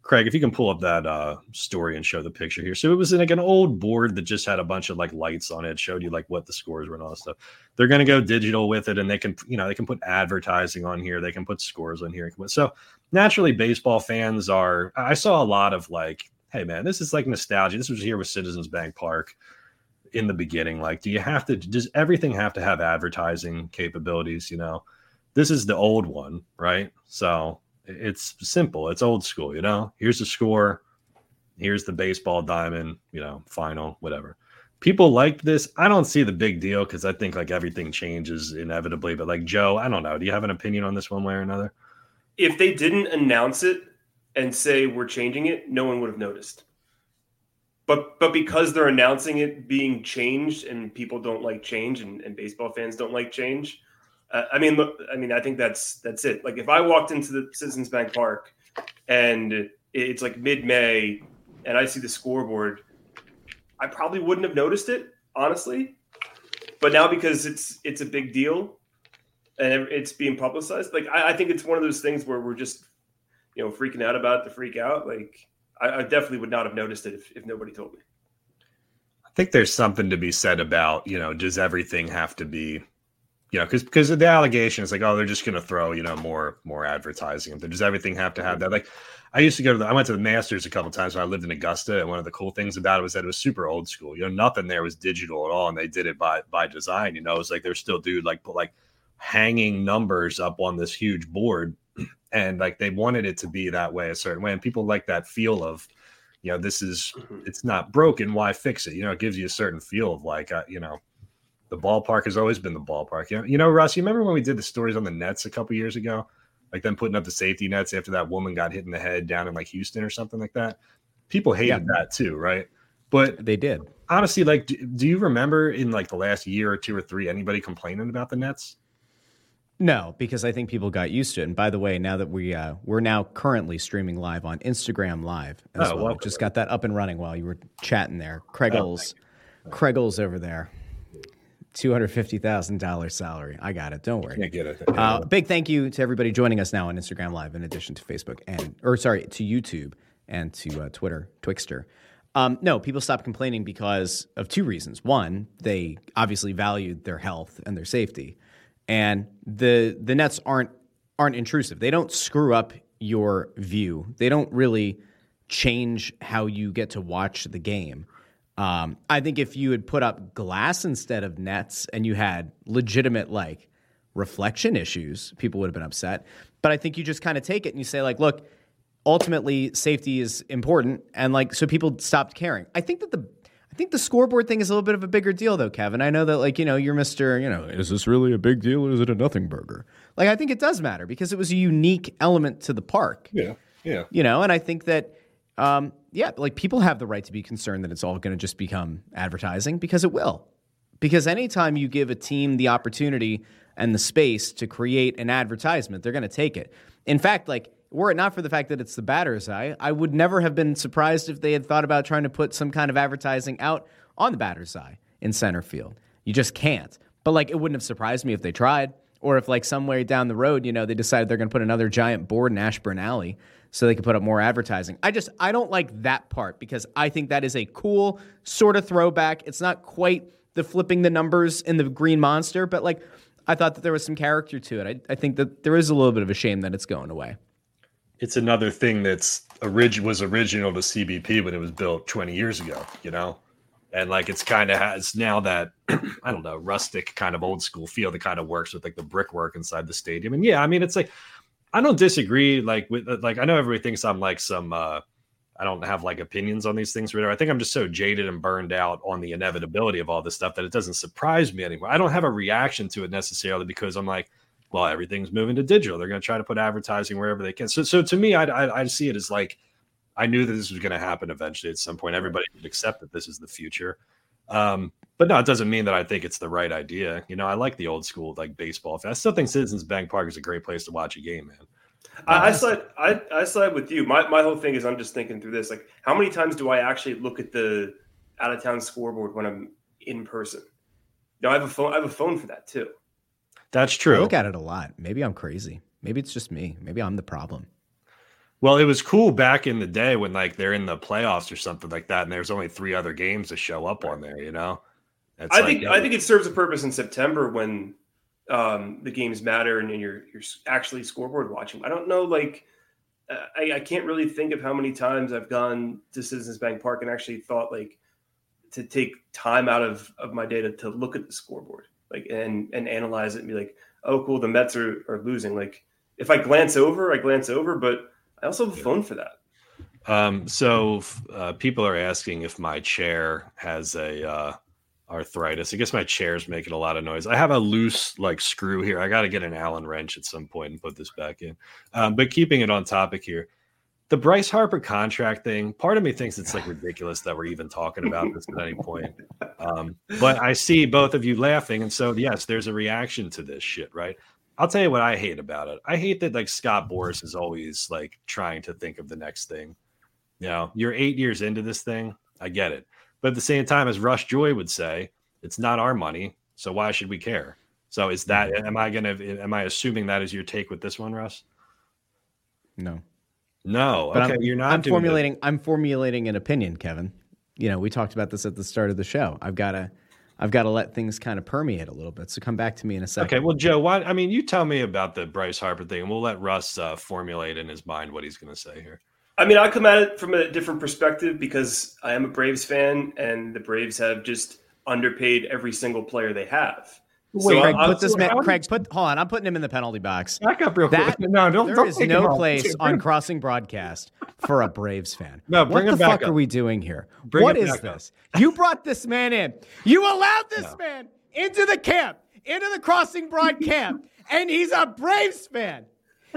Craig, if you can pull up that uh, story and show the picture here. So it was like an old board that just had a bunch of like lights on it, showed you like what the scores were and all that stuff. They're going to go digital with it, and they can, you know, they can put advertising on here, they can put scores on here. So naturally, baseball fans are. I saw a lot of like hey man, this is like nostalgia. This was here with Citizens Bank Park in the beginning. Like, do you have to does everything have to have advertising capabilities? You know, this is the old one, right? So it's simple, it's old school, you know. Here's the score, here's the baseball diamond, you know, final, whatever. People like this. I don't see the big deal because I think like everything changes inevitably. But like Joe, I don't know. Do you have an opinion on this one way or another? If they didn't announce it and say we're changing it, no one would have noticed. But but because they're announcing it being changed and people don't like change and, and baseball fans don't like change, uh, I mean look, I mean I think that's that's it. Like if I walked into the Citizens Bank Park and it's like mid May and I see the scoreboard, I probably wouldn't have noticed it honestly. But now because it's it's a big deal and it's being publicized, like I, I think it's one of those things where we're just you know, freaking out about to freak out. Like I, I definitely would not have noticed it if, if nobody told me. I think there's something to be said about, you know, does everything have to be, you know, because because the allegation is like, oh, they're just going to throw, you know, more more advertising. Does everything have to have that? Like, I used to go to the, I went to the Masters a couple times when I lived in Augusta, and one of the cool things about it was that it was super old school. You know, nothing there was digital at all, and they did it by by design. You know, it was like they're still doing like put like hanging numbers up on this huge board and like they wanted it to be that way a certain way and people like that feel of you know this is mm-hmm. it's not broken why fix it? You know it gives you a certain feel of like uh, you know the ballpark has always been the ballpark. You know, you know russ you remember when we did the stories on the nets a couple years ago? Like them putting up the safety nets after that woman got hit in the head down in like houston or something like that? People hated yeah. that too right? But they did. honestly like do, do you remember in like the last year or two or three anybody complaining about the nets no, because I think people got used to it. And by the way, now that we uh, we're now currently streaming live on Instagram Live as oh, well. well. Just got that up and running while you were chatting there. Craigles, oh, Craigles over there. Two hundred fifty thousand dollars salary. I got it. Don't worry. Can't get it. Uh, big thank you to everybody joining us now on Instagram Live, in addition to Facebook and or sorry to YouTube and to uh, Twitter, Twixter. Um, no, people stopped complaining because of two reasons. One, they obviously valued their health and their safety, and the the nets aren't aren't intrusive. They don't screw up your view. They don't really change how you get to watch the game. Um, I think if you had put up glass instead of nets and you had legitimate like reflection issues, people would have been upset. But I think you just kind of take it and you say like, look, ultimately safety is important, and like so people stopped caring. I think that the I think the scoreboard thing is a little bit of a bigger deal though, Kevin. I know that like you know you're Mister. You know, is this really a big deal or is it a nothing burger? Like I think it does matter because it was a unique element to the park. Yeah, yeah. You know, and I think that um, yeah, like people have the right to be concerned that it's all going to just become advertising because it will. Because anytime you give a team the opportunity and the space to create an advertisement, they're going to take it. In fact, like were it not for the fact that it's the batter's eye, I would never have been surprised if they had thought about trying to put some kind of advertising out on the batter's eye in center field. You just can't. But like it wouldn't have surprised me if they tried or if like somewhere down the road, you know, they decided they're going to put another giant board in Ashburn Alley so they could put up more advertising. I just I don't like that part because I think that is a cool sort of throwback. It's not quite the flipping the numbers in the Green Monster, but like I thought that there was some character to it. I, I think that there is a little bit of a shame that it's going away. It's another thing that's orig- was original to CBP when it was built 20 years ago, you know? And like it's kind of has now that <clears throat> I don't know, rustic kind of old school feel that kind of works with like the brickwork inside the stadium. And yeah, I mean, it's like I don't disagree. Like with uh, like I know everybody thinks I'm like some uh I don't have like opinions on these things or whatever. I think I'm just so jaded and burned out on the inevitability of all this stuff that it doesn't surprise me anymore. I don't have a reaction to it necessarily because I'm like, well, everything's moving to digital. They're going to try to put advertising wherever they can. So, so to me, I, I, I see it as like I knew that this was going to happen eventually at some point. Everybody would accept that this is the future. Um, but no, it doesn't mean that I think it's the right idea. You know, I like the old school like baseball. I still think Citizens Bank Park is a great place to watch a game, man. I, I slide. I, I slide with you. My my whole thing is I'm just thinking through this. Like, how many times do I actually look at the out of town scoreboard when I'm in person? No, I have a phone. I have a phone for that too. That's true. I look at it a lot. Maybe I'm crazy. Maybe it's just me. Maybe I'm the problem. Well, it was cool back in the day when like they're in the playoffs or something like that, and there's only three other games to show up on there. You know, it's I like, think I think it serves a purpose in September when um, the games matter and, and you're you're actually scoreboard watching. I don't know, like uh, I, I can't really think of how many times I've gone to Citizens Bank Park and actually thought like to take time out of, of my day to, to look at the scoreboard, like and and analyze it and be like, oh, cool, the Mets are, are losing. Like if I glance over, I glance over, but I also have a phone for that. Um, so uh, people are asking if my chair has a uh, arthritis. I guess my chair's making a lot of noise. I have a loose like screw here. I got to get an Allen wrench at some point and put this back in. Um, but keeping it on topic here, the Bryce Harper contract thing. Part of me thinks it's like <laughs> ridiculous that we're even talking about this at any point. <laughs> Um, but I see both of you laughing, and so yes, there's a reaction to this shit, right? I'll tell you what I hate about it. I hate that like Scott Boras is always like trying to think of the next thing. You know, you're eight years into this thing. I get it. But at the same time, as Rush Joy would say, it's not our money, so why should we care? So is that am I gonna am I assuming that is your take with this one, Russ? No. No. But okay, I'm, you're not I'm formulating I'm formulating an opinion, Kevin. You know, we talked about this at the start of the show. I've gotta I've got to let things kind of permeate a little bit. So come back to me in a second. Okay. Well, Joe, why? I mean, you tell me about the Bryce Harper thing, and we'll let Russ uh, formulate in his mind what he's going to say here. I mean, I come at it from a different perspective because I am a Braves fan, and the Braves have just underpaid every single player they have. Wait, so Craig, i put this man. Craig, put hold on. I'm putting him in the penalty box. Back up real that, quick. No, don't. There don't is no place on Crossing Broadcast for a Braves fan. No, bring what the fuck up. are we doing here? Bring what is this? you brought this man in. You allowed this no. man into the camp, into the Crossing Broad camp, and he's a Braves fan.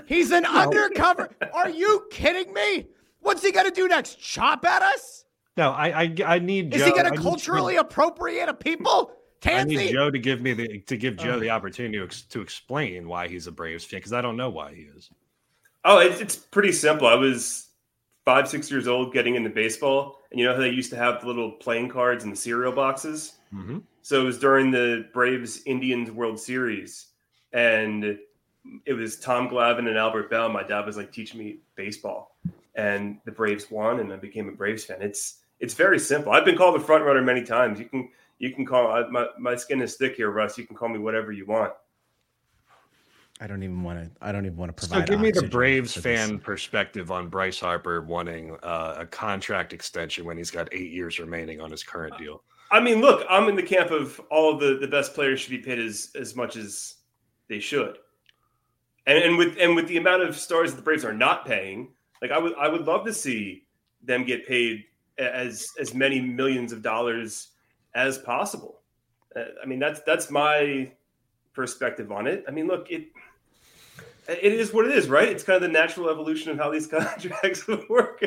He's an no. undercover. Are you kidding me? What's he going to do next? Chop at us? No, I I, I need. Is Joe, he going to culturally appropriate a people? Tansey? I need Joe to give me the to give Joe the opportunity to, to explain why he's a Braves fan because I don't know why he is. Oh, it's, it's pretty simple. I was five six years old getting into baseball, and you know how they used to have the little playing cards in the cereal boxes. Mm-hmm. So it was during the Braves Indians World Series, and it was Tom Glavine and Albert Belle. My dad was like teaching me baseball, and the Braves won, and I became a Braves fan. It's It's very simple. I've been called a front runner many times. You can you can call I, my my skin is thick here, Russ. You can call me whatever you want. I don't even want to. I don't even want to provide. So give me the Braves for this. fan perspective on Bryce Harper wanting uh, a contract extension when he's got eight years remaining on his current deal. I mean, look, I'm in the camp of all the the best players should be paid as as much as they should, and and with and with the amount of stars that the Braves are not paying, like I would I would love to see them get paid as as many millions of dollars as possible. Uh, I mean, that's that's my perspective on it. I mean, look, it it is what it is, right? It's kind of the natural evolution of how these <laughs> contracts work.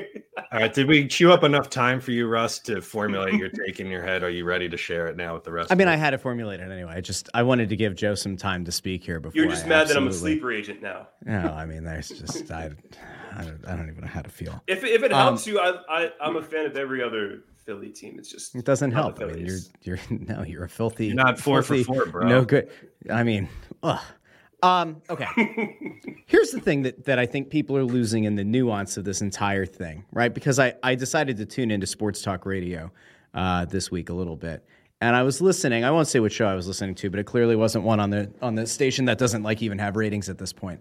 All right, did we chew up enough time for you, Russ, to formulate your take in your head? Are you ready to share it now with the rest? I mean, of I us? had it formulated anyway. I just I wanted to give Joe some time to speak here before. You're just I mad that I'm a absolutely- sleeper agent now. No, I mean, there's just I, I don't, I don't even know how to feel. If, if it Um, helps you, I, I I'm a fan of every other Philly team. It's just It doesn't help. I mean, you're you're <laughs> no, you're a filthy. You're not four for four, bro. No good. I mean, ugh. Um, okay. <laughs> Here's the thing that, that I think people are losing in the nuance of this entire thing, right? Because I, I decided to tune into Sports Talk Radio uh, this week a little bit. And I was listening. I won't say what show I was listening to, but it clearly wasn't one on the on the station that doesn't like even have ratings at this point.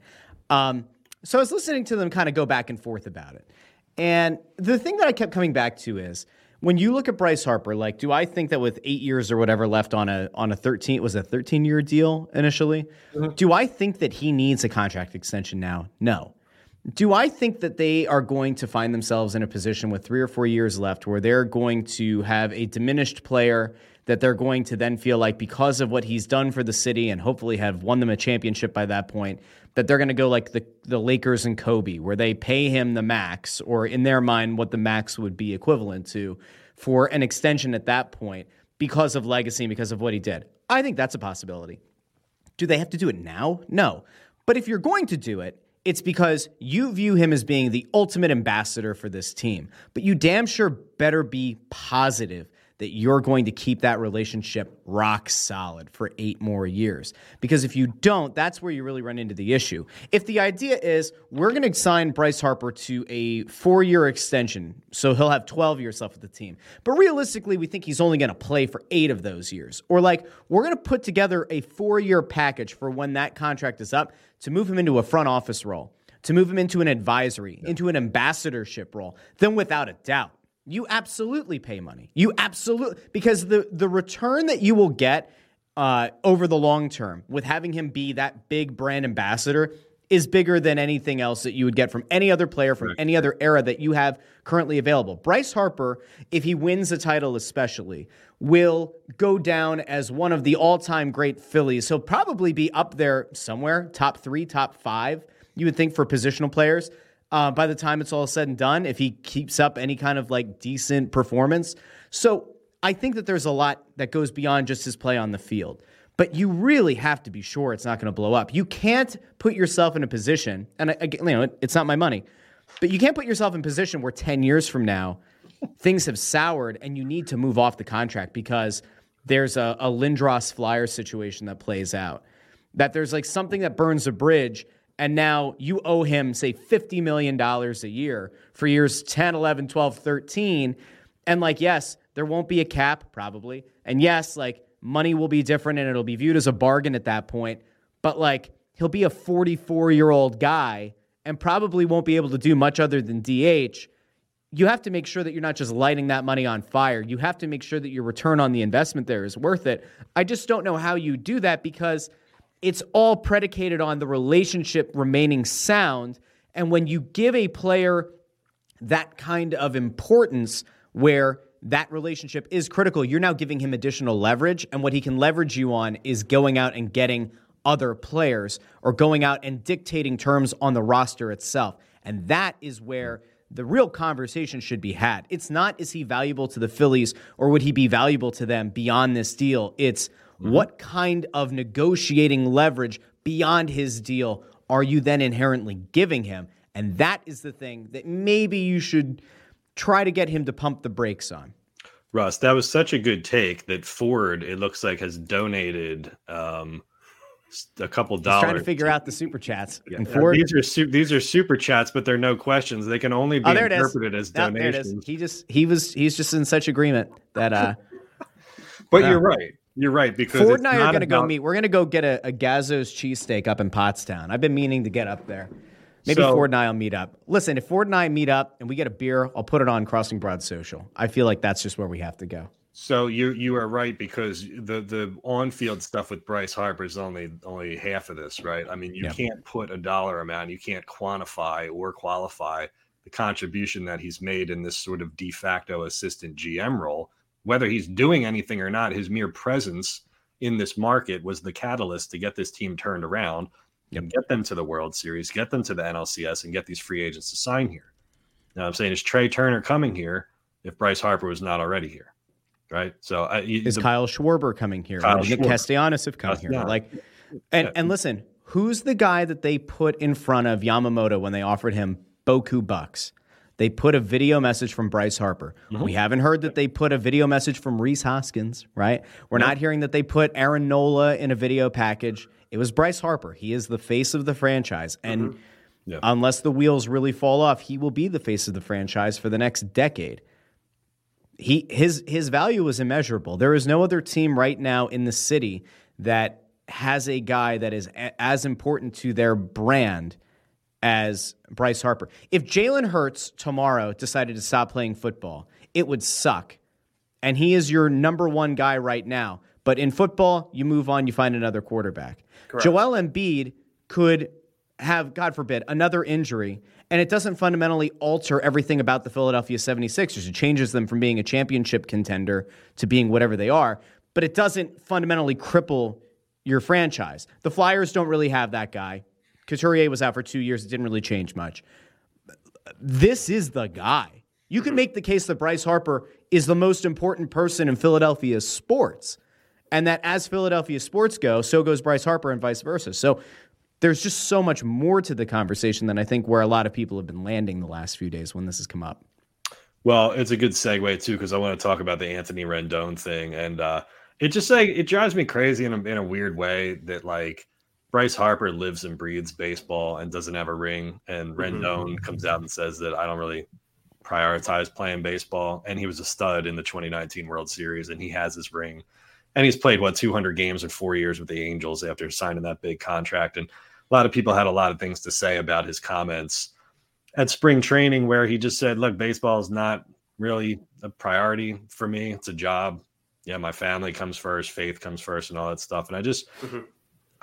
Um, so I was listening to them kind of go back and forth about it. And the thing that I kept coming back to is when you look at Bryce Harper, like, do I think that with eight years or whatever left on a on a thirteen was a thirteen year deal initially? Mm-hmm. Do I think that he needs a contract extension now? No. Do I think that they are going to find themselves in a position with three or four years left where they're going to have a diminished player that they're going to then feel like because of what he's done for the city and hopefully have won them a championship by that point, that they're going to go like the, the Lakers and Kobe, where they pay him the max, or in their mind, what the max would be equivalent to for an extension at that point because of legacy and because of what he did? I think that's a possibility. Do they have to do it now? No. But if you're going to do it, it's because you view him as being the ultimate ambassador for this team. But you damn sure better be positive that you're going to keep that relationship rock solid for eight more years. Because if you don't, that's where you really run into the issue. If the idea is we're going to sign Bryce Harper to a four year extension, so he'll have 12 years left with the team, but realistically, we think he's only going to play for eight of those years. Or like, we're going to put together a four year package for when that contract is up to move him into a front office role, to move him into an advisory, into an ambassadorship role, then without a doubt, you absolutely pay money. You absolutely because the the return that you will get uh, over the long term with having him be that big brand ambassador is bigger than anything else that you would get from any other player from any other era that you have currently available. Bryce Harper, if he wins a title especially, will go down as one of the all-time great Phillies. He'll probably be up there somewhere, top 3, top 5, you would think for positional players uh, by the time it's all said and done, if he keeps up any kind of like decent performance. So I think that there's a lot that goes beyond just his play on the field. But you really have to be sure it's not going to blow up. You can't put yourself in a position, and again, you know, it's not my money, but you can't put yourself in a position where 10 years from now, things have soured and you need to move off the contract because there's a, a Lindros Flyer situation that plays out. That there's like something that burns a bridge and now you owe him say 50 million dollars a year for years 10 11 12 13 and like yes there won't be a cap probably and yes like money will be different and it'll be viewed as a bargain at that point but like he'll be a 44 year old guy and probably won't be able to do much other than DH you have to make sure that you're not just lighting that money on fire. You have to make sure that your return on the investment there is worth it. I just don't know how you do that because it's all predicated on the relationship remaining sound. And when you give a player that kind of importance where that relationship is critical, you're now giving him additional leverage. And what he can leverage you on is going out and getting other players or going out and dictating terms on the roster itself. And that is where the real conversation should be had. It's not is he valuable to the Phillies or would he be valuable to them beyond this deal? It's what kind of negotiating leverage beyond his deal are you then inherently giving him? And that is the thing that maybe you should try to get him to pump the brakes on. Russ, that was such a good take that Ford, it looks like, has donated um, a couple He's dollars. trying to figure out the super chats. Yeah, and Ford, these are su- these are super chats, but they're no questions. They can only be Oh, it is. interpreted as donations. He just he was he's just in such agreement that uh <laughs> But you're right. You're right because Ford and I are going to go meet. We're going to go get a, a Gazzo's cheesesteak up in Pottstown. I've been meaning to get up there. Maybe So- Ford and I will meet up. Listen, if Ford and I meet up and we get a beer, I'll put it on Crossing Broad Social. I feel like that's just where we have to go. So you you are right because the the on field stuff with Bryce Harper is only only half of this, right? I mean, you Yeah. can't put a dollar amount, you can't quantify or qualify the contribution that he's made in this sort of de facto assistant GM role. Whether he's doing anything or not, his mere presence in this market was the catalyst to get this team turned around and get them to the World Series, get them to the NLCS, and get these free agents to sign here. Now I'm saying is Trey Turner coming here if Bryce Harper was not already here, right? So I, Is the- Kyle Schwarber coming here? Kyle Nick Schwarber. Castellanos have come here? Like, and Yeah. and listen, who's the guy that they put in front of Yamamoto when they offered him Boku bucks? They put a video message from Bryce Harper. Mm-hmm. We haven't heard that they put a video message from Rhys Hoskins, right? We're not hearing that they put Aaron Nola in a video package. It was Bryce Harper. He is the face of the franchise. And Mm-hmm. Yeah. unless the wheels really fall off, he will be the face of the franchise for the next decade he his his value is immeasurable. There is no other team right now in the city that has a guy that is a, as important to their brand as Bryce Harper. If Jalen Hurts tomorrow decided to stop playing football, it would suck. And he is your number one guy right now. But in football, you move on, you find another quarterback. Joel Embiid could have, God forbid, another injury, and it doesn't fundamentally alter everything about the Philadelphia 76ers. It changes them from being a championship contender to being whatever they are, but it doesn't fundamentally cripple your franchise. The Flyers don't really have that guy. Couturier was out for two years, it didn't really change much. This is the guy. You can make the case that Bryce Harper is the most important person in Philadelphia sports. And that as Philadelphia sports go, so goes Bryce Harper and vice versa. So there's just so much more to the conversation than I think where a lot of people have been landing the last few days when this has come up. Well, it's a good segue too because I want to talk about the Anthony Rendon thing, and uh, it just like it drives me crazy in a, in a weird way that like Bryce Harper lives and breathes baseball and doesn't have a ring, and Rendon comes out and says that I don't really prioritize playing baseball, and he was a stud in the 2019 World Series, and he has his ring, and he's played what 200 games in four years with the Angels after signing that big contract, and a lot of people had a lot of things to say about his comments at spring training where he just said, "Look, baseball is not really a priority for me. It's a job. Yeah, my family comes first, faith comes first, and all that stuff." And I just, Mhm.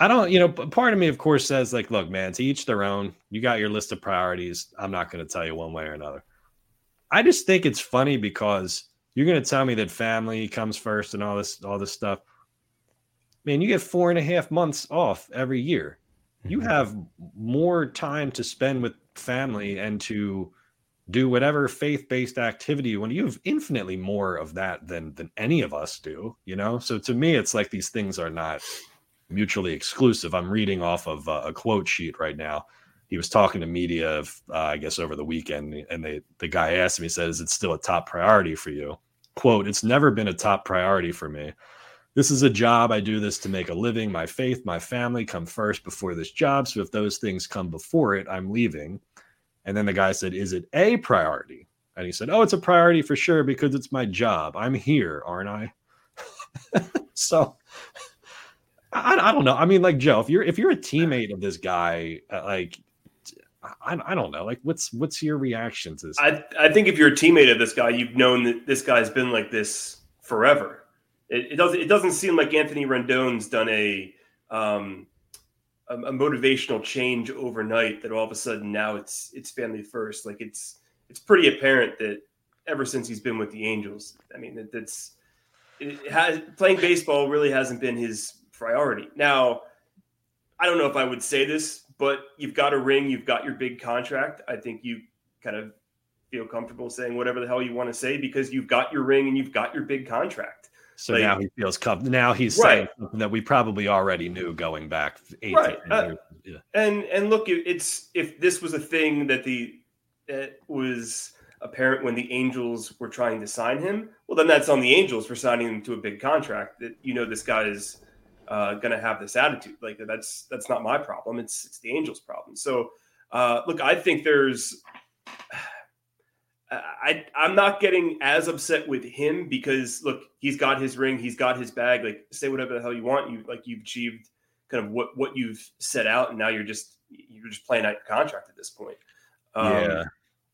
I don't, you know, part of me, of course, says like, "Look, man, to each their own. You got your list of priorities. I'm not going to tell you one way or another." I just think it's funny because you're going to tell me that family comes first and all this, all this stuff. Man, you get four and a half months off every year you mm-hmm. have more time to spend with family and to do whatever faith-based activity you want you have infinitely more of that than than any of us do you know so to me it's like these things are not mutually exclusive i'm reading off of uh, a quote sheet right now he was talking to media uh, i guess over the weekend and they the guy asked him he said is it still a top priority for you quote it's never been a top priority for me this is a job. I do this to make a living. My faith, my family come first before this job. So if those things come before it, I'm leaving. And then the guy said, Is it a priority? And he said, Oh, it's a priority for sure because it's my job. I'm here, aren't I? <laughs> so I, I don't know. I mean, like Joe, if you're if you're a <laughs> teammate of this guy, uh, like I, I don't know, like what's what's your reaction to this? I I think if you're a teammate of this guy, you've known that this guy's been like this forever. It, it doesn't it doesn't seem like Anthony Rendon's done a um a, a motivational change overnight that all of a sudden now it's it's family first. Like it's it's pretty apparent that ever since he's been with the Angels, I mean that that's it has playing baseball really hasn't been his priority. Now, I don't know if I would say this, but you've got a ring, you've got your big contract. I think you kind of feel comfortable saying whatever the hell you want to say because you've got your ring and you've got your big contract. So Like- now he feels comfortable. Now he's Right. saying something that we probably already knew going back eight Right. to 10 Uh. Yeah. And and look, it's if this was a thing that the that was apparent when the Angels were trying to sign him, well, then that's on the Angels for signing him to a big contract. That you know this guy's uh, going to have this attitude. Like that's that's not my problem. It's it's the Angels' problem. So uh, look, I think there's. <sighs> I I'm not getting as upset with him because look, he's got his ring, he's got his bag. Like say whatever the hell you want. You like you've achieved kind of what what you've set out, and now you're just you're just playing out your contract at this point. Um, yeah.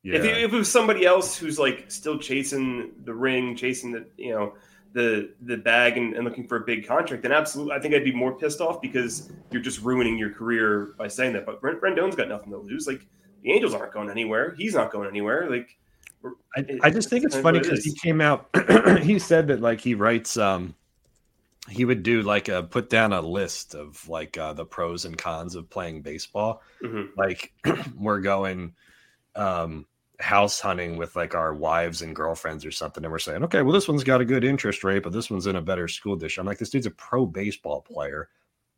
Yeah. If, it, if it was somebody else who's like still chasing the ring, chasing the you know the the bag and, and, looking for a big contract, then absolutely, I think I'd be more pissed off because you're just ruining your career by saying that. But Brent Rendon's got nothing to lose. Like the Angels aren't going anywhere. He's not going anywhere. Like I, I just think it's funny because he came out. <clears throat> he said that like he writes. um he would do like a put down a list of like uh, the pros and cons of playing baseball. Mm-hmm. Like <clears throat> we're going um house hunting with like our wives and girlfriends or something, and we're saying, okay, well, this one's got a good interest rate, but this one's in a better school district. I'm like, this dude's a pro baseball player.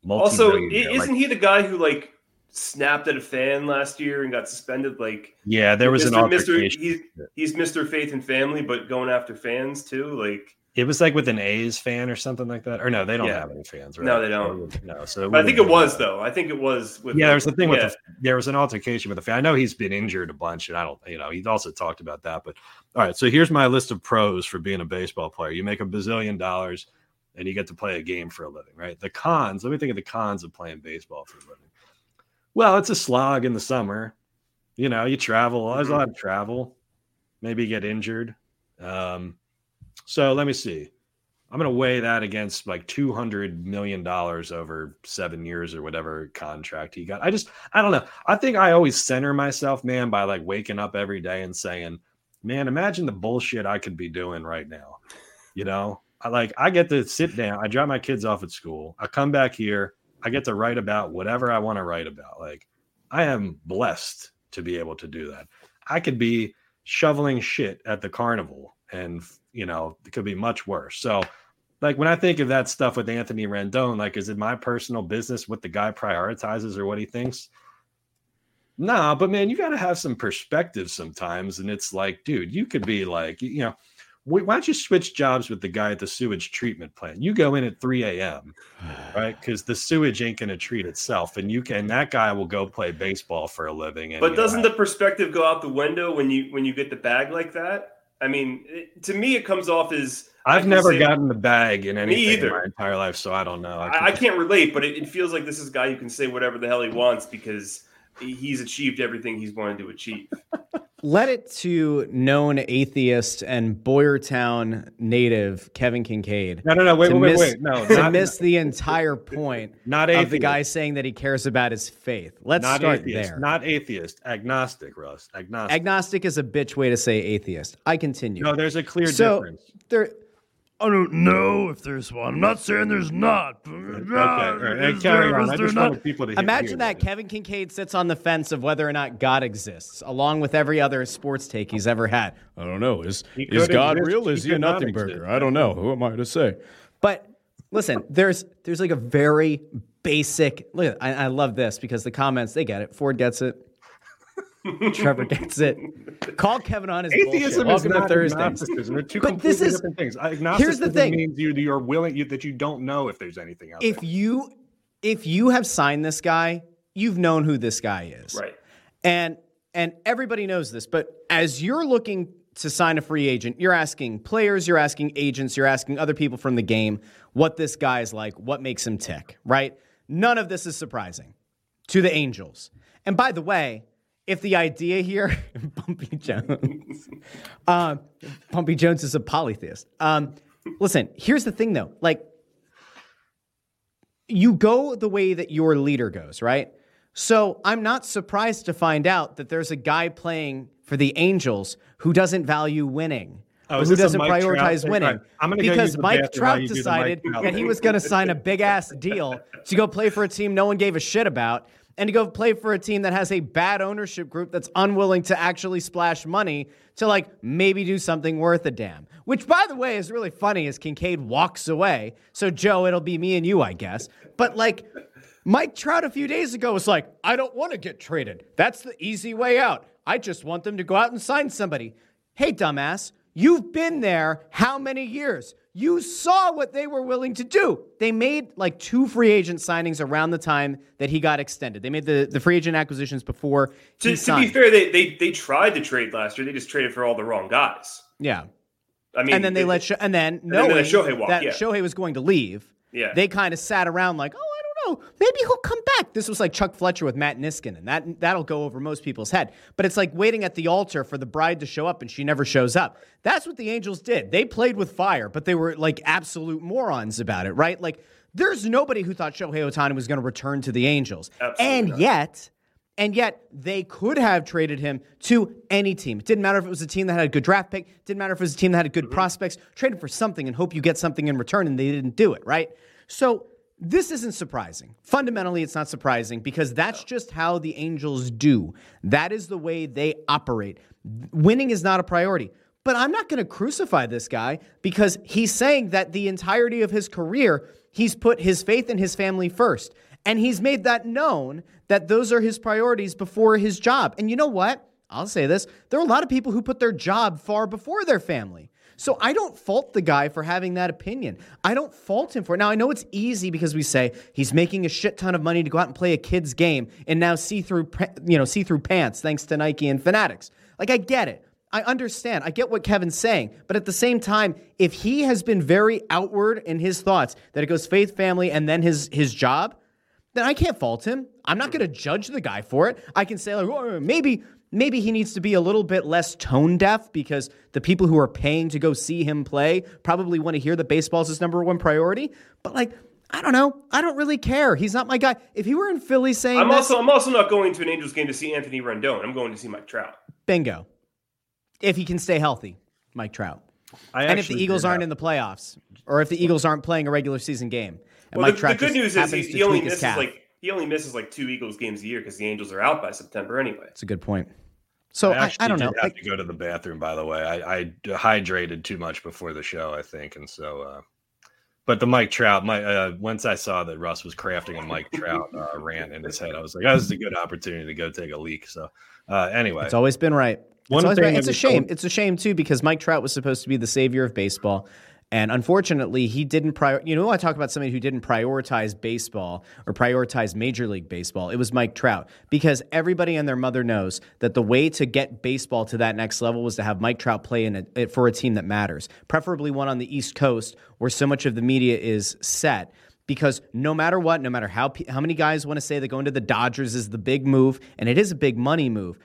Also, isn't like, he the guy who like snapped at a fan last year and got suspended? Like, yeah, there was Mr. an altercation. Mr. He's, he's Mr. Faith and Family, but going after fans too. Like, it was like with an A's fan or something like that. Or no, they don't yeah. have any fans, right? No, they don't. No, so I think it was though. I think it was with. Yeah, there was the thing yeah. with the, there was an altercation with the fan. I know he's been injured a bunch, and I don't, you know, he's also talked about that. But all right, so here's my list of pros for being a baseball player. You make a bazillion dollars, and you get to play a game for a living, right? The cons. Let me think of the cons of playing baseball for a living. Well, it's a slog in the summer. You know, you travel. There's a lot of travel. Maybe you get injured. Um, so let me see. I'm going to weigh that against like $200 million over seven years or whatever contract he got. I just, I don't know. I think I always center myself, man, by like waking up every day and saying, man, imagine the bullshit I could be doing right now. You know, I like, I get to sit down, I drop my kids off at school, I come back here, I get to write about whatever I want to write about. Like, I am blessed to be able to do that. I could be shoveling shit at the carnival and you know, it could be much worse. So, like when I think of that stuff with Anthony Rendon, like, is it my personal business what the guy prioritizes or what he thinks? Nah, but man, you got to have some perspective sometimes. And it's like, dude, you could be like, you know, why don't you switch jobs with the guy at the sewage treatment plant? You go in at 3 a.m., <sighs> right? Because the sewage ain't going to treat itself, and you can. That guy will go play baseball for a living. And, but doesn't know, the perspective go out the window when you when you get the bag like that? I mean, it, to me, it comes off as I've never say, gotten the bag in anything either. in my entire life, so I don't know. I, I, I can't relate, but it, it, feels like this is a guy who can say whatever the hell he wants because he's achieved everything he's wanted to achieve. <laughs> Let it to known atheist and Boyertown native Kevin Kinkead. No, no, no, wait, wait, miss, wait, wait, no, to not, miss the entire point. <laughs> Not atheist. of the guy saying that he cares about his faith. Let's not start atheist, there. Not atheist, agnostic, Russ. Agnostic. Agnostic is a bitch way to say atheist. I continue. No, there's a clear so difference. There I don't know if there's one. I'm not saying there's not. Okay, right. carry on. I just wanted people to Imagine that Kevin Kinkead sits on the fence of whether or not God exists, along with every other sports take he's ever had. I don't know. Is is God exist. real? Is he, he a nothing burger? I don't know. Who am I to say? But listen, there's there's like a very basic. Look, I, I love this because the comments they get it. Ford gets it. Trevor gets it. Call Kevin on his atheism bullshit. is not Thursdays. They're two but completely this is, different things. Agnosticism here's the thing: means you you're willing you, that you don't know if there's anything out if there. If you if you have signed this guy, you've known who this guy is, right? And and everybody knows this. But as you're looking to sign a free agent, you're asking players, you're asking agents, you're asking other people from the game what this guy is like, what makes him tick, right? None of this is surprising to the Angels. And by the way, if the idea here, <laughs> Bumpy Jones, uh, Bumpy Jones is a polytheist. Um, listen, here's the thing though. Like, you go the way that your leader goes, right? So I'm not surprised to find out that there's a guy playing for the Angels who doesn't value winning. Oh, who doesn't prioritize Trout? winning? Right. because Mike Trout decided Mike that he was going to sign a big ass deal to go play for a team no one gave a shit about and to go play for a team that has a bad ownership group that's unwilling to actually splash money to like maybe do something worth a damn. Which, by the way, is really funny as Kinkead walks away. So, Joe, it'll be me and you, I guess. But like, Mike Trout a few days ago was like, I don't want to get traded. That's the easy way out. I just want them to go out and sign somebody. Hey, dumbass, you've been there how many years? You saw what they were willing to do. They made like two free agent signings around the time that he got extended. They made the, the free agent acquisitions before. To, to be fair, they, they they tried to trade last year. They just traded for all the wrong guys. yeah. I mean, and then they let Sho- and then then they knowing let Shohei walk, that yeah. Shohei was going to leave, Yeah. they kind of sat around like, oh, Maybe he'll come back. This was like Chuck Fletcher with Matt Niskanen. That that'll go over most people's head. But it's like waiting at the altar for the bride to show up, and she never shows up. That's what the Angels did. They played with fire, but they were like absolute morons about it, right? Like. There's nobody who thought Shohei Ohtani was going to return to the Angels. Absolutely and not. yet, and yet they could have traded him to any team. It didn't matter if it was a team that had a good draft pick, didn't matter if it was a team that had good prospects. Trade him for something and hope you get something in return, and they didn't do it, right? So this isn't surprising. Fundamentally, it's not surprising because that's just how the Angels do. That is the way they operate. Winning is not a priority. But I'm not going to crucify this guy because he's saying that the entirety of his career, he's put his faith in his family first. And he's made that known that those are his priorities before his job. And you know what? I'll say this there are a lot of people who put their job far before their family. So I don't fault the guy for having that opinion. I don't fault him for it. Now I know it's easy because we say he's making a shit ton of money to go out and play a kid's game and now see through you know see through pants thanks to Nike and Fanatics. Like I get it. I understand. I get what Kevin's saying. But at the same time, if he has been very outward in his thoughts that it goes faith, family, and then his his job, then I can't fault him. I'm not going to judge the guy for it. I can say like, "Oh, maybe maybe he needs to be a little bit less tone deaf because the people who are paying to go see him play probably want to hear that baseball's his number one priority. But like, I don't know. I don't really care. He's not my guy. If he were in Philly saying I'm this, also I'm also not going to an Angels game to see Anthony Rendon. I'm going to see Mike Trout. bingo. If he can stay healthy, Mike Trout. I and if the Eagles aren't have- in the playoffs, or if the Eagles aren't playing a regular season game, and Well, Mike the, Trout the good just news is happens he, to he only tweak his misses calf. like he only misses like two Eagles games a year because the Angels are out by September anyway. It's a good point. So I, actually I don't did know. Have Like, to go to the bathroom, by the way. I, I hydrated too much before the show, I think, and so. Uh, but the Mike Trout, my uh, once I saw that Russ was crafting a Mike Trout uh, rant in his head, I was like, "Oh, this is a good opportunity to go take a leak." So, uh, anyway, It's always been right. It's, One always thing been, it's a shame. don't- It's a shame too because Mike Trout was supposed to be the savior of baseball, and unfortunately, he didn't. Prior, you know, I talk about somebody who didn't prioritize baseball or prioritize Major League Baseball. It was Mike Trout because everybody and their mother knows that the way to get baseball to that next level was to have Mike Trout play in a, for a team that matters, preferably one on the East Coast where so much of the media is set because no matter what, no matter how how many guys want to say that going to the Dodgers is the big move, and it is a big money move,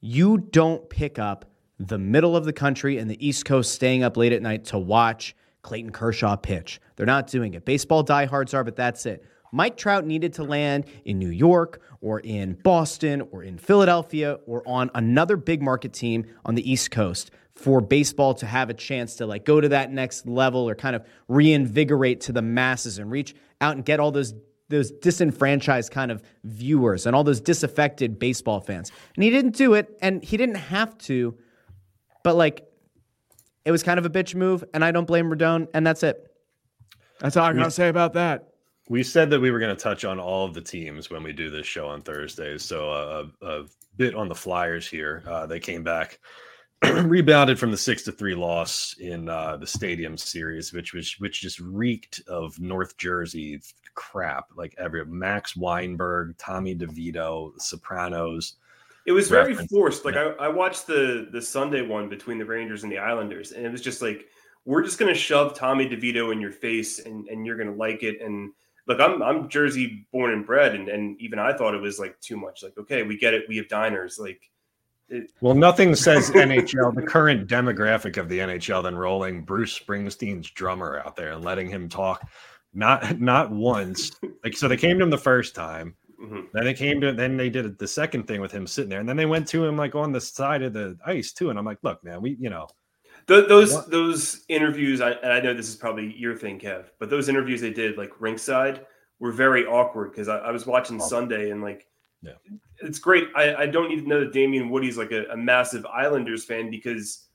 you don't pick up the middle of the country and the East Coast staying up late at night to watch Clayton Kershaw pitch. They're not doing it. Baseball diehards are, but that's it. Mike Trout needed to land in New York or in Boston or in Philadelphia or on another big market team on the East Coast for baseball to have a chance to like go to that next level or kind of reinvigorate to the masses and reach out and get all those those disenfranchised kind of viewers and all those disaffected baseball fans. And he didn't do it and he didn't have to, but like it was kind of a bitch move and I don't blame Rendon and that's it. That's all I gotta say about that. we said that we were going to touch on all of the teams when we do this show on Thursdays. So uh, a, a bit on the Flyers here. Uh, they came back, <clears throat> rebounded from the six to three loss in uh, the Stadium Series, which was which just reeked of North Jersey crap. Like every Max Weinberg, Tommy DeVito, Sopranos. It was very Reference. forced. Like I, I watched the the Sunday one between the Rangers and the Islanders, and it was just like we're just gonna shove Tommy DeVito in your face, and and you're gonna like it. And look, I'm I'm Jersey born and bred, and and even I thought it was like too much. Like okay, we get it. We have diners. Like Well, nothing says NHL, the current demographic of the NHL, than rolling Bruce Springsteen's drummer out there and letting him talk. Not not once. Like so, they came to him the first time. Mhm. Then they came to then they did the second thing with him sitting there, and then they went to him like on the side of the ice too. And I'm like, look, man, we you know Th- those What? those interviews, I, and I know this is probably your thing, Kev, but those interviews they did like ringside were very awkward because I, I was watching. Sunday and like, Yeah. it's great. I, I don't even know that Damien Woody's like a, a massive Islanders fan because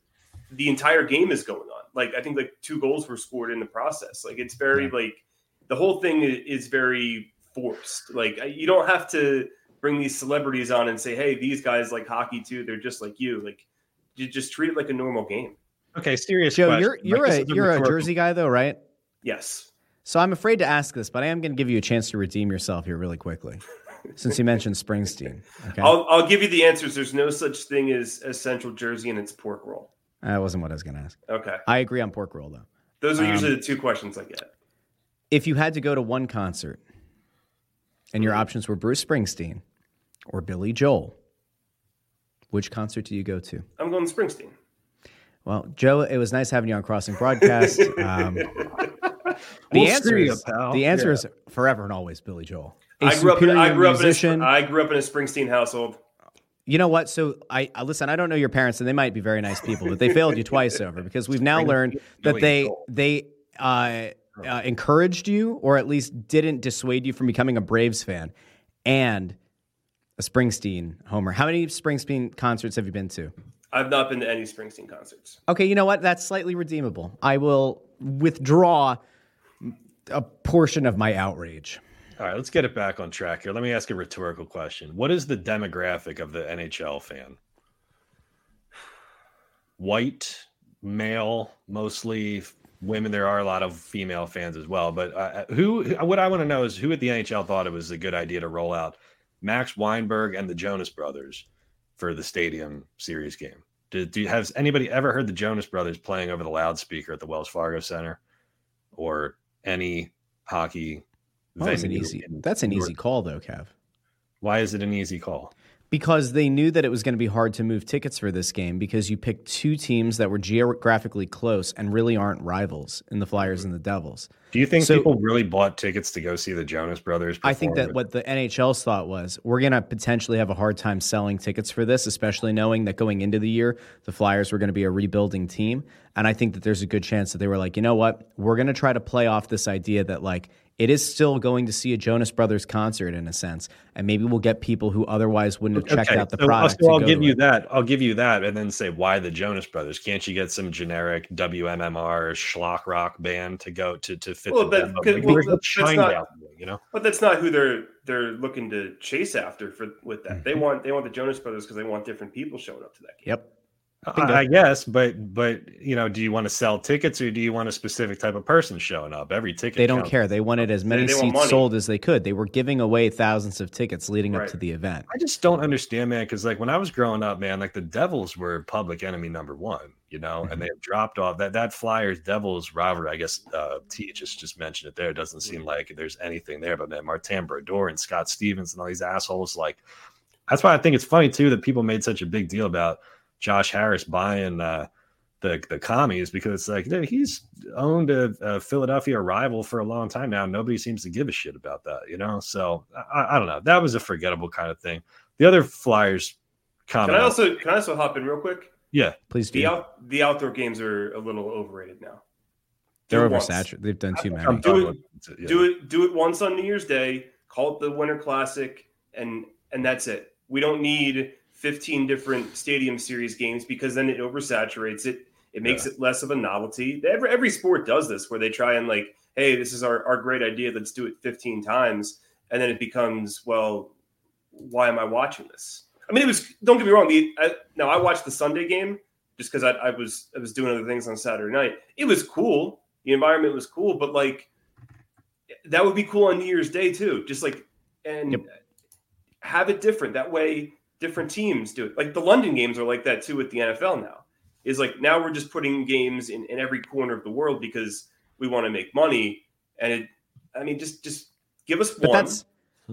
the entire game is going on. Like I think like two goals were scored in the process. Like it's very like the whole thing is very forced. Like you don't have to bring these celebrities on and say, hey, these guys like hockey too. They're just like you. Like you just treat it like a normal game. Okay, serious Joe, question. you're you're Like, a you're a Jersey guy though, right? Yes. So I'm afraid to ask this, but I am going to give you a chance to redeem yourself here really quickly, since you <laughs> mentioned Springsteen. Okay, I'll, I'll give you the answers. There's no such thing as, as Central Jersey and it's pork roll. that wasn't what I was going to ask. Okay. I agree on pork roll though. Those are Um, usually the two questions I get. If you had to go to one concert, and your options were Bruce Springsteen or Billy Joel, which concert do you go to? I'm going to Springsteen. Well, Joe, it was nice having you on Crossing Broadcast. <laughs> Um, the We'll answer screw you, is pal. the answer Yeah. is forever and always Billy Joel. A I grew up. In, superior I grew up in. musician. A, I grew up in a Springsteen household. You know what? So I, I listen. I don't know your parents, and they might be very nice people, but they failed you twice over because we've now learned that they Joel. they uh, uh, encouraged you, or at least didn't dissuade you from becoming a Braves fan, and a Springsteen homer. How many Springsteen concerts have you been to? I've not been to any Springsteen concerts. Okay, you know what? That's slightly redeemable. I will withdraw a portion of my outrage. All right, let's get it back on track here. Let me ask a rhetorical question. What is the demographic of the NHL fan? White, male, mostly women. There are a lot of female fans as well. But uh, who? What I want to know is who at the NHL thought it was a good idea to roll out Max Weinberg and the Jonas Brothers for the Stadium Series game. Did, do has anybody ever heard the Jonas Brothers playing over the loudspeaker at the Wells Fargo Center, or any hockey? That was an easy. That's an easy call, though, Kev. Why is it an easy call? Because they knew that it was going to be hard to move tickets for this game because you picked two teams that were geographically close and really aren't rivals in the Flyers and the Devils. Do you think So- people really bought tickets to go see the Jonas Brothers? I think that what the NHL's thought was we're going to potentially have a hard time selling tickets for this, especially knowing that going into the year, the Flyers were going to be a rebuilding team. And I think that there's a good chance that they were like, you know what? We're going to try to play off this idea that, like, it is still going to see a Jonas Brothers concert in a sense. And maybe we'll get people who otherwise wouldn't have checked Okay, out the so, product. so I'll give you it. that. I'll give you that, and then say why the Jonas Brothers? Can't you get some generic WMMR schlock rock band to go to to fit Well, the that- demo? Like, well, there's that's not- down there, you know. But that's not who they're they're looking to chase after for with that. They mm-hmm. want they want the Jonas Brothers because they want different people showing up to that game. Yep. I, I guess, but but you know, do you want to sell tickets or do you want a specific type of person showing up? Every ticket They don't counts. care. They wanted as many they want seats sold as they could. They were giving away thousands of tickets leading up to the event. I just don't understand, man. Because like when I was growing up, man, like the Devils were public enemy number one, you know, Mm-hmm. and they have dropped off that that Flyers Devils rivalry. I guess uh, T just just mentioned it there. It doesn't seem like there's anything there, but man, Martin Brodeur and Scott Stevens and all these assholes, like that's why I think it's funny too that people made such a big deal about Josh Harris buying uh, the the commies because it's like dude, he's owned a, a Philadelphia rival for a long time now. Nobody seems to give a shit about that, you know. So I, I don't know. That was a forgettable kind of thing. The other Flyers comment. Can I also can I also hop in real quick? yeah, Please do. The out the outdoor games are a little overrated now. Do They're it once. oversaturated. They've done too I'm many. Do it- yeah. Do it do it once on New Year's Day. Call it the Winter Classic, and and that's it. We don't need 15 different Stadium Series games because then it oversaturates it. It makes it less of a novelty. Every every sport does this, where they try and like, hey, this is our our great idea. Let's do it 15 times, and then it becomes, well, why am I watching this? I mean, it was. Don't get me wrong. The I, now I watched the Sunday game just because I, I was I was doing other things on Saturday night. It was cool. The environment was cool, but like that would be cool on New Year's Day too. Just like and Yep. have it different. That way, different teams do it. Like the London games are like that too with the NFL now. Is like now we're just putting games in, in every corner of the world because we want to make money. And it, I mean, just just give us But one.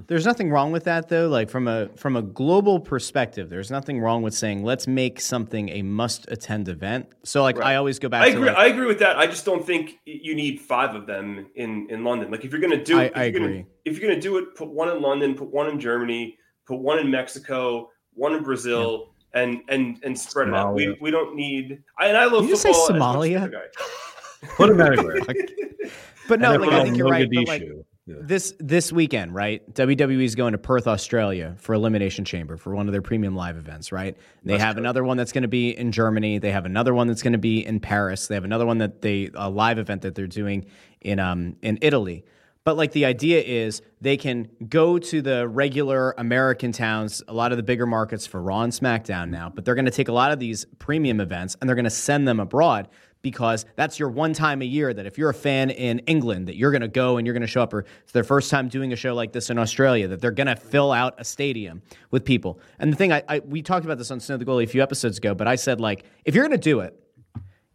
there's nothing wrong with that though. Like from a from a global perspective, there's nothing wrong with saying let's make something a must attend event. So like Right. I always go back I agree. like, I agree with that. I just don't think you need five of them in in London. Like if you're going to do, I- if I you're gonna- agree. if you're going to do it, put one in London, put one in Germany, put one in Mexico, one in Brazil, and and and spread it out. We we don't need. I, and I love Did you say football. as much as Somalia? the other guy. <laughs> put them everywhere. <laughs> <laughs> but no, And like I think you're right. But like Yeah. this this weekend, right? WWE is going to Perth, Australia for Elimination Chamber for one of their premium live events, right? They have another one that's going to be in Germany. They have another one that's going to be in Paris. They have another one that they a live event that they're doing in um in Italy. But like the idea is they can go to the regular American towns, a lot of the bigger markets for Raw and SmackDown now, but they're going to take a lot of these premium events and they're going to send them abroad because that's your one time a year that if you're a fan in England that you're going to go and you're going to show up or it's their first time doing a show like this in Australia that they're going to fill out a stadium with people. And the thing I, I we talked about this on Snow the Goalie a few episodes ago, but I said like if you're going to do it,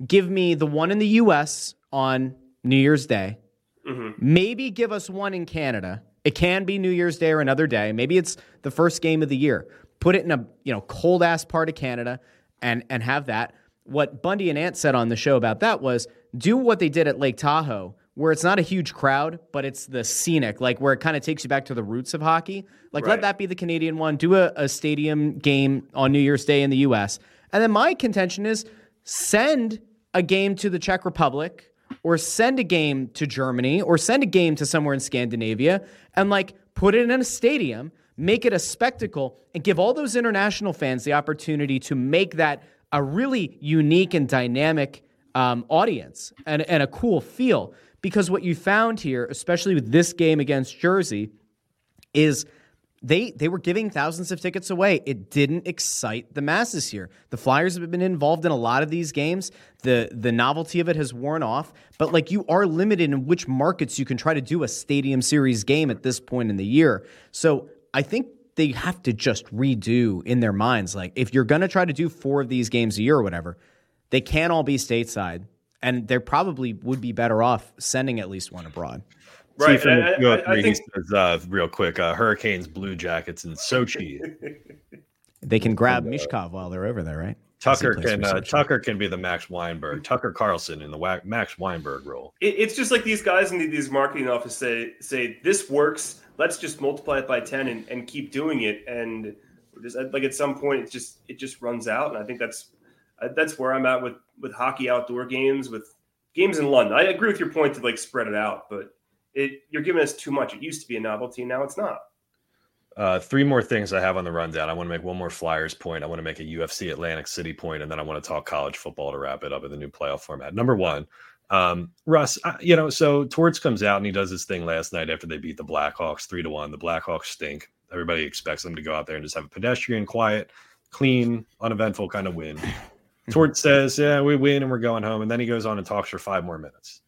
give me the one in the US on New Year's Day Mm-hmm. Maybe give us one in Canada. It can be New Year's Day or another day. Maybe it's the first game of the year. Put it in a you know cold ass part of Canada and and have that. What Bundy and Ant said on the show about that was do what they did at Lake Tahoe, where it's not a huge crowd, but it's the scenic, like where it kind of takes you back to the roots of hockey. Like let that be the Canadian one. Do a, a stadium game on New Year's Day in the US. And then my contention is send a game to the Czech Republic or send a game to Germany or send a game to somewhere in Scandinavia and like put it in a stadium, make it a spectacle, and give all those international fans the opportunity to make that a really unique and dynamic um, audience and, and a cool feel. Because what you found here, especially with this game against Jersey, is they they were giving thousands of tickets away. It didn't excite the masses here. The Flyers have been involved in a lot of these games. The the novelty of it has worn off, but like you are limited in which markets you can try to do a stadium series game at this point in the year. So I think they have to just redo in their minds like if you're going to try to do four of these games a year or whatever, they can't all be stateside. And they probably would be better off sending at least one abroad. Right. See, from and I, I, 203, he think says, uh, real quick, uh, Hurricanes, Blue Jackets, and Sochi. <laughs> They can grab Michkov while they're over there, right? Tucker That's the place can uh, Tucker can be the Max Weinberg. Tucker Carlson in the wa- Max Weinberg role. it, it's just like these guys in these marketing offices say say this works. Let's just multiply it by ten and, and keep doing it. And just like at some point, it just it just runs out. And I think that's uh, that's where I'm at with with hockey outdoor games with games in London. I agree with your point to like spread it out, but it you're giving us too much. It used to be a novelty, now it's not. Uh, three more things I have on the rundown. I want to make one more Flyers point. I want to make a UFC Atlantic City point, and then I want to talk college football to wrap it up in the new playoff format. Number one, um, Russ, I- you know, so Torts comes out and he does his thing last night after they beat the Blackhawks three to one. The Blackhawks stink. Everybody expects them to go out there and just have a pedestrian, quiet, clean, uneventful kind of win. <laughs> Torts says, "Yeah, we win and we're going home," and then he goes on and talks for five more minutes.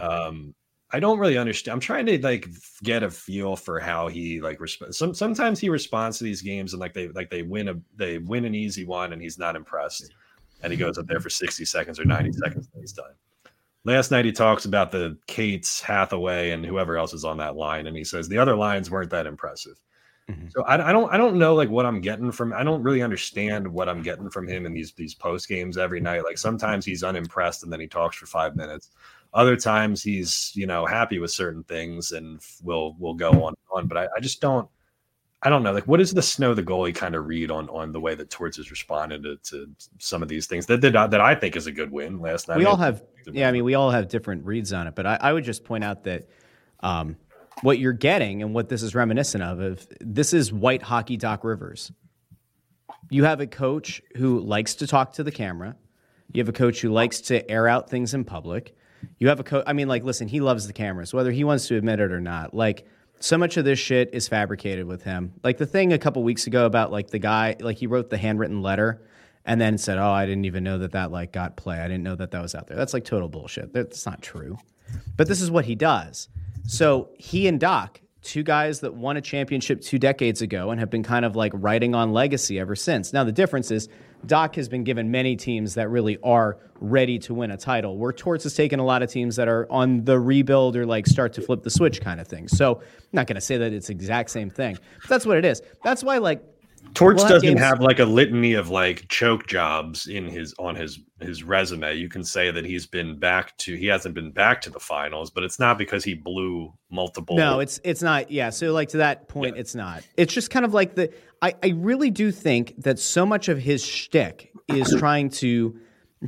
Um, I don't really understand. I'm trying to like get a feel for how he like resp- some sometimes he responds to these games and like they like they win a they win an easy one and he's not impressed. And he goes up there for 60 seconds or 90 seconds and he's done. Last night he talks about the Cates, Hathaway, and whoever else is on that line, and he says the other lines weren't that impressive. Mhm. So I, I don't I don't know like what I'm getting from I don't really understand what I'm getting from him in these these post games every night. Like sometimes he's unimpressed and then he talks for five minutes. Other times he's you know happy with certain things and will will go on and on. But I, I just don't I don't know like what is the snow the goalie kind of read on on the way that Torts has responded to, to some of these things that that, I- that I think is a good win last night. we all have yeah i mean we all have different reads on it but i, I would just point out that um, what you're getting and what this is reminiscent of, of this is white hockey doc rivers you have a coach who likes to talk to the camera you have a coach who likes to air out things in public you have a coach i mean like listen he loves the cameras whether he wants to admit it or not like so much of this shit is fabricated with him like the thing a couple weeks ago about like the guy like he wrote the handwritten letter and then said, "Oh, I didn't even know that that like got play. I didn't know that that was out there." That's like total bullshit. That's not true. But this is what he does. So he and Doc, two guys that won a championship two decades ago and have been kind of like writing on legacy ever since. Now the difference is Doc has been given many teams that really are ready to win a title, where Torts has taken a lot of teams that are on the rebuild or like start to flip the switch kind of thing. So I'm not going to say that it's the exact same thing, but that's what it is. That's why like Torts We'll doesn't games- have like a litany of like choke jobs in his on his his resume. You can say that he's been back to he hasn't been back to the finals, but it's not because he blew multiple. No, it's it's not. Yeah. So like to that point, it's not. It's just kind of like the. I I really do think that so much of his shtick is <coughs> trying to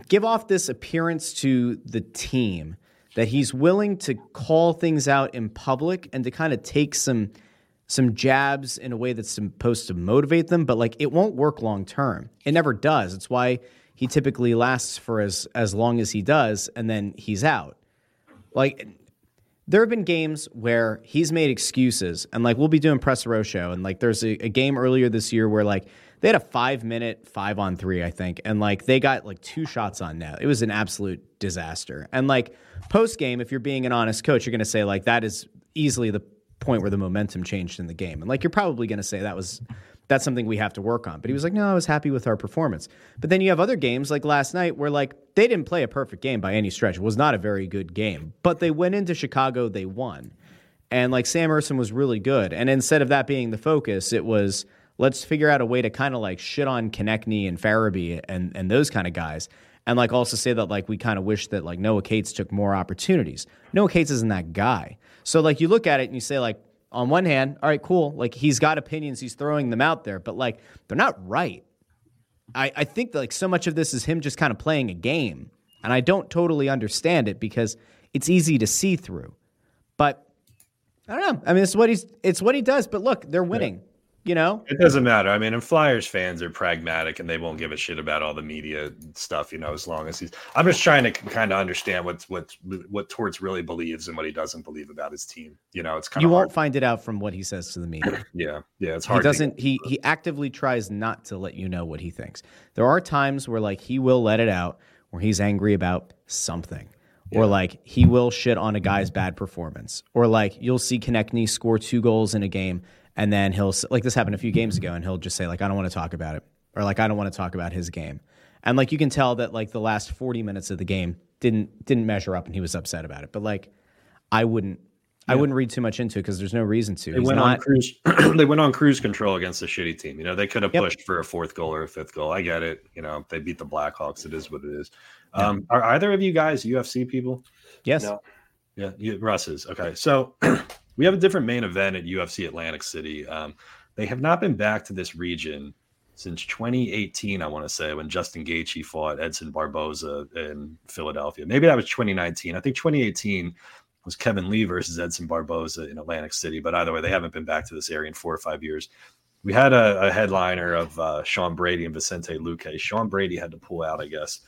give off this appearance to the team that he's willing to call things out in public and to kind of take some some jabs in a way that's supposed to motivate them, but like it won't work long term. It never does. It's why he typically lasts for as as long as he does, and then he's out. Like there have been games where he's made excuses, and like we'll be doing press row show, and like there's a, a game earlier this year where like they had a five minute five on three, I think, and like they got like two shots on net. It was an absolute disaster. And like post game, if you're being an honest coach, you're going to say like that is easily the point where the momentum changed in the game, and like you're probably going to say that was that's something we have to work on. But he was like, no, I was happy with our performance. But then you have other games like last night where like they didn't play a perfect game by any stretch. It was not a very good game, but they went into Chicago, they won. And like Sam Ersson was really good. And instead of that being the focus, it was let's figure out a way to kind of like shit on Konecny and Farabee and, and those kind of guys. And like also say that like we kind of wish that like Noah Cates took more opportunities. Noah Cates isn't that guy. So like you look at it and you say like, on one hand, all right, cool. Like he's got opinions, he's throwing them out there, but like they're not right. I, I think that like so much of this is him just kind of playing a game. And I don't totally understand it because it's easy to see through. But I don't know. I mean, it's what he's it's what he does. But look, they're winning. You know, it doesn't matter. I mean, and Flyers fans are pragmatic and they won't give a shit about all the media stuff. You know, as long as he's. I'm just trying to kind of understand what what what Torts really believes and what he doesn't believe about his team. You know, it's kind you of you won't hard. find it out from what he says to the media. <clears throat> yeah, yeah, it's hard. he doesn't. He he actively tries not to let you know what he thinks. There are times where like he will let it out, where he's angry about something. Or like he will shit on a guy's bad performance, or like you'll see Konecny score two goals in a game, and then he'll like this happened a few games ago, and he'll just say like I don't want to talk about it, or like I don't want to talk about his game, and like you can tell that like the last forty minutes of the game didn't didn't measure up, and he was upset about it. But like I wouldn't I wouldn't read too much into it because there's no reason to. They He's went on cruise. <clears throat> they went on cruise control against a shitty team. You know, they could have Yep. pushed for a fourth goal or a fifth goal. I get it. You know, they beat the Blackhawks. It is what it is. Um, are either of you guys UFC people? yes. No. Yeah, you, Russ is okay. So <clears throat> we have a different main event at UFC Atlantic City. Um, they have not been back to this region since 2018. I want to say when Justin Gaethje fought Edson Barboza in Philadelphia. Maybe that was 2019. I think 2018 was Kevin Lee versus Edson Barboza in Atlantic City. But either way, they haven't been back to this area in four or five years. We had a, a headliner of uh, Sean Brady and Vicente Luque. Sean Brady had to pull out, I guess.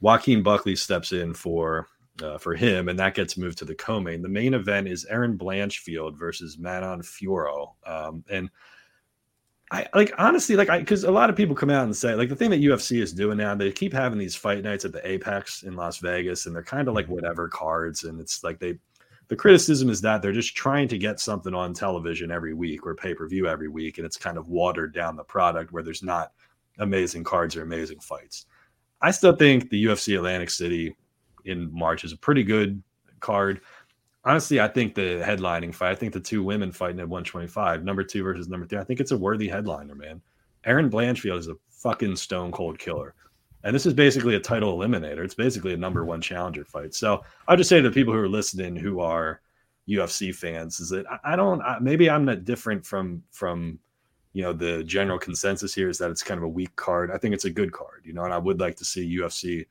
Joaquin Buckley steps in for uh, for him, and that gets moved to the co-main. The main event is Erin Blanchfield versus Manon Fiorot, um, and I like honestly like I because a lot of people come out and say like the thing that UFC is doing now they keep having these fight nights at the Apex in Las Vegas, and they're kind of like whatever cards, and it's like they the criticism is that they're just trying to get something on television every week or pay per view every week, and it's kind of watered down the product where there's not amazing cards or amazing fights. I still think the UFC Atlantic City in March is a pretty good card. Honestly, I think the headlining fight, I think the two women fighting at 125, number two versus number three, I think it's a worthy headliner, man. Erin Blanchfield is a fucking stone cold killer. And this is basically a title eliminator. It's basically a number one challenger fight. So I'll just say to the people who are listening who are UFC fans is that I, I don't, I, maybe I'm not different from, from, you know, the general consensus here is that it's kind of a weak card. I think it's a good card, you know, and I would like to see UFC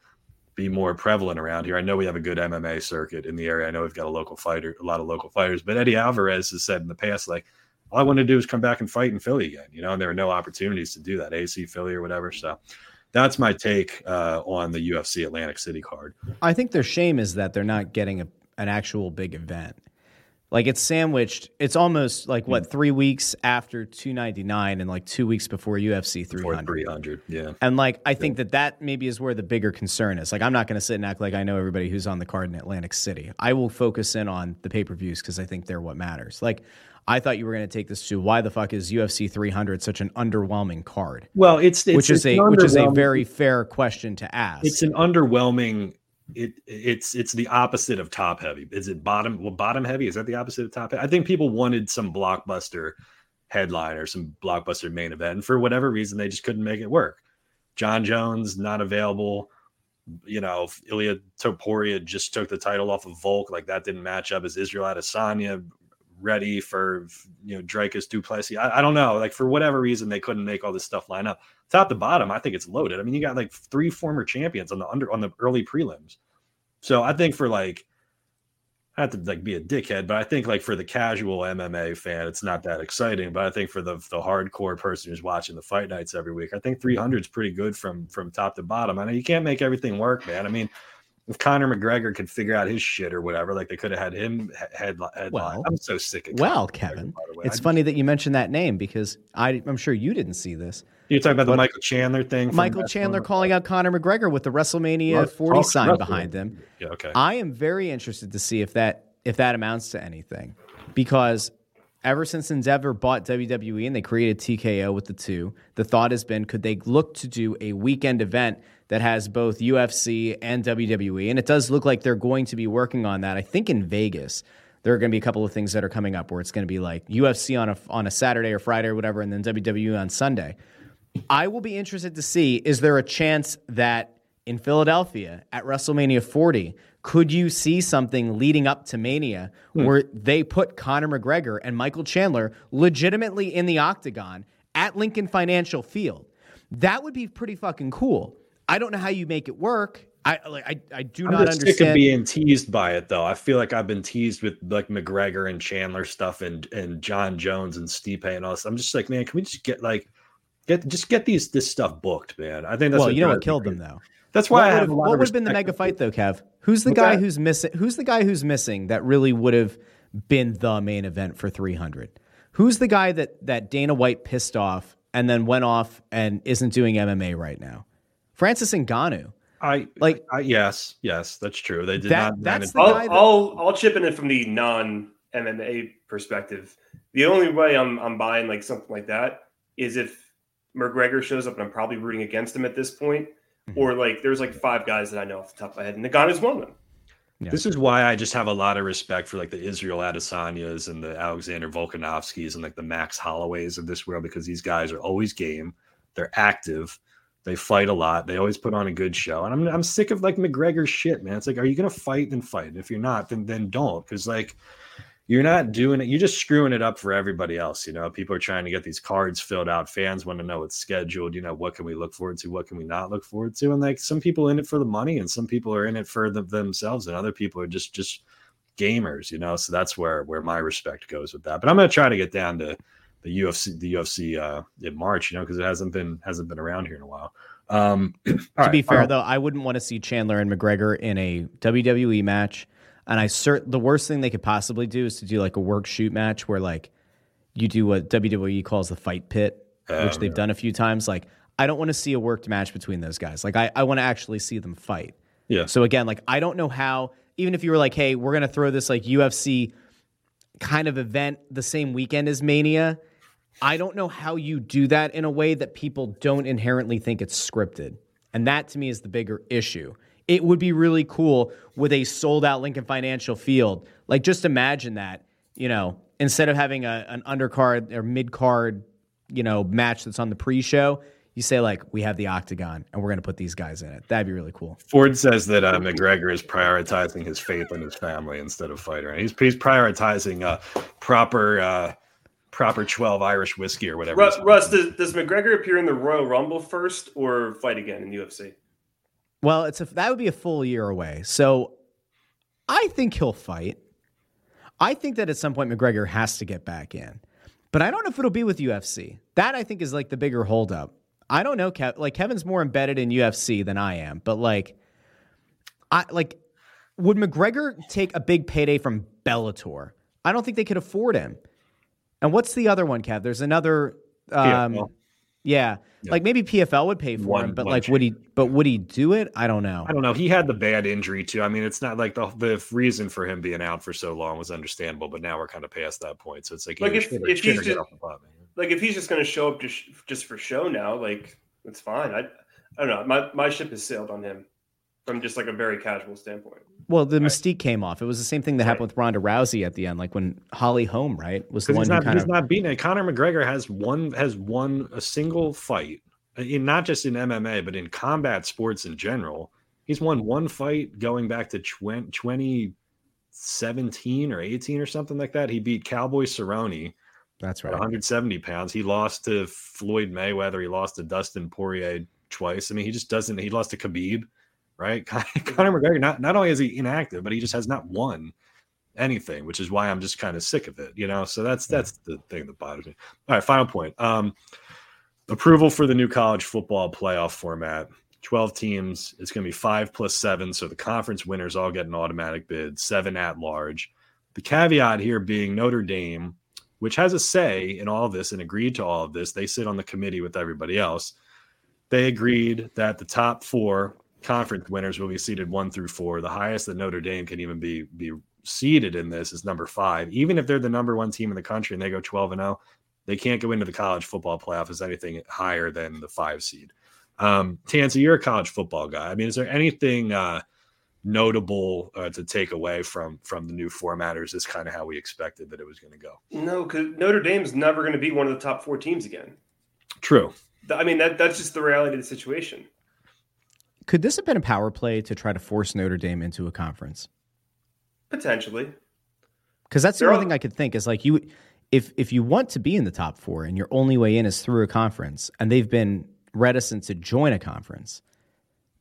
be more prevalent around here. I know we have a good MMA circuit in the area. I know we've got a local fighter, a lot of local fighters, but Eddie Alvarez has said in the past, like, all I want to do is come back and fight in Philly again, you know, and there are no opportunities to do that, AC Philly or whatever. So that's my take uh, on the UFC Atlantic City card. I think their shame is that they're not getting a, an actual big event. Like it's sandwiched. It's almost like what hmm. three weeks after 299 and like two weeks before UFC For 300. 300. Yeah. And like I think that that maybe is where the bigger concern is. Like I'm not going to sit and act like I know everybody who's on the card in Atlantic City. I will focus in on the pay per views because I think they're what matters. Like I thought you were going to take this to why the fuck is UFC 300 such an underwhelming card? Well, it's, it's which is it's a which is a very fair question to ask. it's an underwhelming it it's it's the opposite of top heavy. Is it bottom well bottom heavy? Is that the opposite of top heavy? i think people wanted some blockbuster headline or some blockbuster main event and for whatever reason they just couldn't make it work. Jon jones not available. You know ilya Topuria just took the title off of volk like that didn't match up. As israel adesanya ready for you know Dricus Du Plessis. I, I don't know. Like for whatever reason, they couldn't make all this stuff line up. Top to bottom, I think it's loaded. I mean, you got like three former champions on the under on the early prelims. So I think for like, I have to like be a dickhead, but I think like for the casual MMA fan, it's not that exciting. But I think for the the hardcore person who's watching the fight nights every week, I think 300 is pretty good from from top to bottom. I know you can't make everything work, man. I mean, if Conor McGregor could figure out his shit or whatever, like they could have had him head. head Well- I'm so sick of. It. Well, McGregor, Kevin, way. it's I- funny that you mentioned that name because I, I'm sure you didn't see this. You're talking about the Michael Chandler thing. Michael Chandler calling out Conor McGregor with the WrestleMania Well, 40 talk sign behind him. Yeah. Okay. I am very interested to see if that if that amounts to anything, because ever since Endeavor bought WWE and they created TKO with the two, the thought has been could they look to do a weekend event that has both UFC and WWE, and it does look like they're going to be working on that. I think in Vegas. There are going to be a couple of things that are coming up where it's going to be like UFC on a on a Saturday or Friday or whatever, and then WWE on Sunday. I will be interested to see is there a chance that in Philadelphia at WrestleMania 40, could you see something leading up to Mania hmm. where they put Conor McGregor and Michael Chandler legitimately in the octagon at Lincoln Financial Field? That would be pretty fucking cool. I don't know how you make it work. I like I, I do I'm not just sick of understand. being teased by it though. I feel like I've been teased with like McGregor and Chandler stuff and and Jon Jones and Stipe and all this. I'm just like, man, can we just get like get just get these this stuff booked, man? I think that's well, you know what killed them though. That's why what I would have have, a lot what would have been the mega fight though, Kev? Who's the What's guy that? who's missing? Who's the guy who's missing that really would have been the main event for 300? Who's the guy that that Dana White pissed off and then went off and isn't doing MMA right now? Francis Ngannou. I Like- I, yes, yes, that's true. They did That- not. that's manage- the I'll, that- I'll I'll chip in it from the non MMA perspective. The only way I'm I'm buying like something like that is if McGregor shows up and I'm probably rooting against him at this point, Mm-hmm. or like there's like five guys that I know off the top of my head, and Ngannou's one of them. Yeah. This is why I just have a lot of respect for like the Israel Adesanyas and the Alexander Volkanovskis and like the Max Holloways of this world because these guys are always game. They're active. They fight a lot. They always put on a good show. And I'm I'm sick of like McGregor's shit, man. It's like, are you gonna fight? Then fight. If you're not, then then don't. Because like you're not doing it. You're just screwing it up for everybody else. You know, people are trying to get these cards filled out. Fans want to know what's scheduled. You know, what can we look forward to? What can we not look forward to? And like some people in it for the money, and some people are in it for the, themselves, and other people are just just gamers. You know, so that's where where my respect goes with that. But I'm gonna try to get down to the UFC the UFC uh, in March. You know, because it hasn't been hasn't been around here in a while. Um, <clears throat> to be fair, though, I wouldn't want to see Chandler and McGregor in a WWE match. And I cert the worst thing they could possibly do is to do like a work shoot match where like you do what WWE calls the fight pit, which Oh, they've done a few times. Like I don't want to see a worked match between those guys. Like I, I want to actually see them fight. Yeah. So again, like I don't know how. Even if you were like, hey, we're gonna throw this like UFC kind of event the same weekend as Mania. I don't know how you do that in a way that people don't inherently think it's scripted. And that to me is the bigger issue. It would be really cool with a sold out Lincoln Financial Field. Like, just imagine that, you know, instead of having a, an undercard or mid card, you know, match that's on the pre show, you say, like, we have the octagon and we're going to put these guys in it. That'd be really cool. Ford says that uh, McGregor is prioritizing his faith and his family instead of fighter. And he's he's prioritizing uh, proper uh, proper twelve Irish whiskey or whatever. Russ, Russ does, does McGregor appear in the Royal Rumble first or fight again in UFC? Well, it's a, that would be a full year away. So I think he'll fight. I think that at some point McGregor has to get back in. But I don't know if it'll be with UFC. That I think is like the bigger holdup. I don't know, Kev. Like Kevin's more embedded in UFC than I am, but like, I like, would McGregor take a big payday from Bellator? I don't think they could afford him. And what's the other one, Kev? There's another. Um, PFL. yeah, Yeah. like maybe PFL would pay for One- him, but one like, would he? But would he do it? I don't know. I don't know. He had the bad injury too. I mean, it's not like the the reason for him being out for so long was understandable, but now we're kind of past that point. So it's like, Like yeah, if- if he's just- pot. Like if he's just going to show up just just for show now, like that's fine. I I don't know. My my ship has sailed on him from just like a very casual standpoint. Well, the mystique came off. It was the same thing that happened with Ronda Rousey at the end, like when Holly Holm, right, was the one he's who not, kind he's of. not beating it. Conor McGregor has one has won a single fight, uh, in, not just in MMA, but in combat sports in general. He's won one fight going back to 20, 2017 or 18 or something like that. He beat Cowboy Cerrone That's right. 170 pounds. He lost to Floyd Mayweather. He lost to Dustin Poirier twice. I mean, he just doesn't. He lost to Khabib, right? <laughs> Conor McGregor. Not not only is he inactive, but he just has not won anything, which is why I'm just kind of sick of it. You know. So that's that's the thing that bothers me. All right, final point. Um, approval for the new college football playoff format. 12 teams. It's going to be five plus seven. So the conference winners all get an automatic bid, seven at large. The caveat here being Notre Dame, which has a say in all of this and agreed to all of this. They sit on the committee with everybody else. They agreed that the top four conference winners will be seated one through four. The highest that Notre Dame can even be be seated in this is number five. Even if they're the number one team in the country and they go 12 and 0, they can't go into the college football playoff as anything higher than the five seed. Um, Tansey, you're a college football guy. I mean, is there anything uh, notable uh, to take away from from the new format, or is this kind of how we expected that it was going to go? No, because Notre Dame's never going to be one of the top four teams again. True. I mean, that that's just the reality of the situation. Could this have been a power play to try to force Notre Dame into a conference? Potentially. Because that's the They're only all- thing I could think is like you, if if you want to be in the top four and your only way in is through a conference, and they've been reticent to join a conference,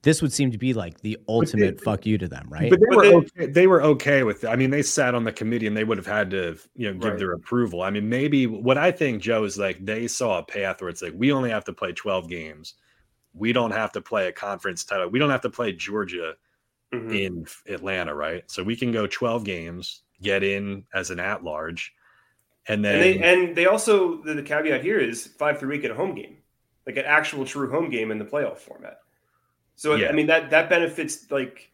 this would seem to be like the ultimate fuck you to them, right? But they But were they- okay. They were okay with. I mean, they sat on the committee and they would have had to, you know, give Right. their approval. I mean, maybe what I think, Joe, is like they saw a path where it's like we only have to play twelve games. We don't have to play a conference title. We don't have to play Georgia Mhm. in Atlanta, right? So we can go twelve games, get in as an at large, and then And they and they also the, the caveat here is five through week at a home game, like an actual true home game in the playoff format. So Yeah. I mean that that benefits like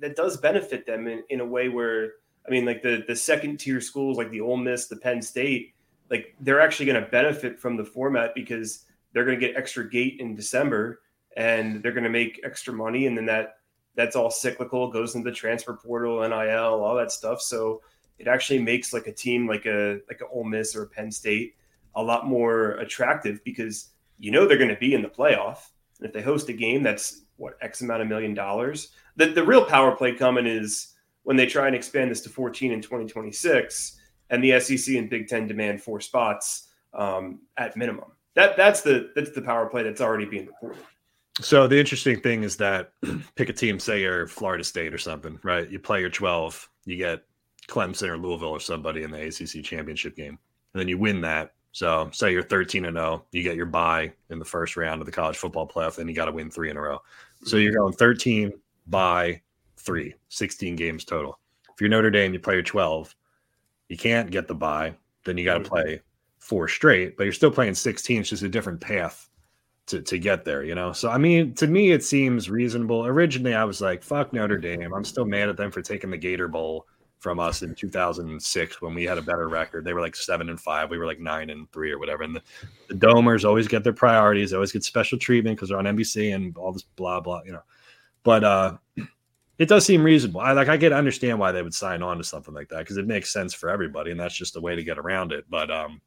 that does benefit them in, in a way where I mean like the the second tier schools like the Ole Miss, the Penn State, like they're actually going to benefit from the format because they're going to get extra gate in December and they're going to make extra money and then that that's all cyclical goes into the transfer portal, NIL, all that stuff. So it actually makes like a team like a like a Ole Miss or a Penn State a lot more attractive because you know they're going to be in the playoff. And if they host a game that's what X amount of million dollars, the, the real power play coming is when they try and expand this to 14 in 2026 and the SEC and Big Ten demand four spots um, at minimum. That that's the that's the power play that's already being reported. So the interesting thing is that <clears throat> pick a team, say you're Florida State or something, right? You play your 12, you get Clemson or Louisville or somebody in the ACC championship game, and then you win that. So say you're 13 and 0, you get your bye in the first round of the college football playoff, then you got to win three in a row. So you're going 13 by three, 16 games total. If you're Notre Dame, you play your 12, you can't get the bye, then you got to Mhm. play four straight, but you're still playing 16. It's just a different path to, to get there, you know? So, I mean, to me, it seems reasonable. Originally, I was like, fuck Notre Dame. I'm still mad at them for taking the Gator Bowl from us in 2006 when we had a better record. They were like seven and five. We were like nine and three or whatever. And the, the Domers always get their priorities, they always get special treatment because they're on NBC and all this blah, blah, you know? But, uh, it does seem reasonable. I like I get understand why they would sign on to something like that because it makes sense for everybody, and that's just the way to get around it. But um,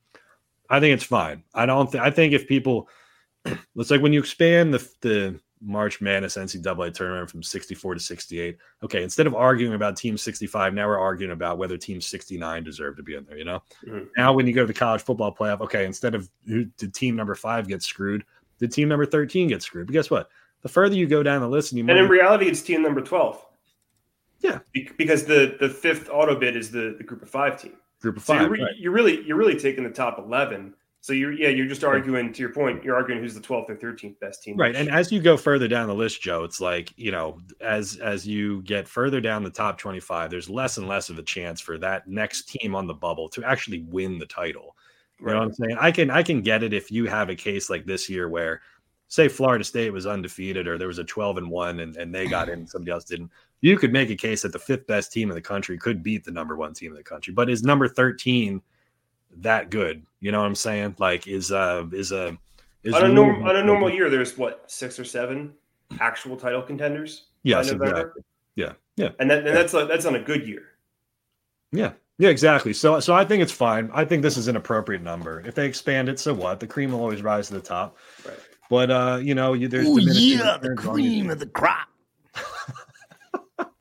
I think it's fine. I don't. Th- I think if people, <clears throat> it's like when you expand the the March Madness NCAA tournament from 64 to 68. Okay, instead of arguing about Team 65, now we're arguing about whether Team 69 deserve to be in there. You know. Mhm. Now when you go to the college football playoff, okay, instead of who did Team number five get screwed, did Team number 13 get screwed? But guess what? The further you go down the list, and you And in reality, it's team number 12. Yeah. Be- because the the fifth auto bid is the, the group of five team. Group of So five, you're, re- right. you're really you're really taking the top 11. So you're yeah you're just arguing to your point. You're arguing who's the 12th or 13th best team. Right. And as you go further down the list, Joe, it's like, you know, as as you get further down the top 25, there's less and less of a chance for that next team on the bubble to actually win the title. You know what I'm saying? I can I can get it if you have a case like this year where say Florida State was undefeated or there was a 12 and 1 and, and they got in somebody else didn't. You could make a case that the fifth best team in the country could beat the number one team in the country. But is number 13 that good? You know what I'm saying? Like is uh is a is on a norm, on a normal year, there's what six or seven actual title contenders. Yes, exactly. Yeah. Yeah. And that and that's like that's on a good year. Yeah. Yeah, exactly. So so I think it's fine. I think this is an appropriate number. If they expand it, so what? The cream will always rise to the top. Right. But uh, you know, you there's Oh diminishing yeah, the returns on you- cream of the crop.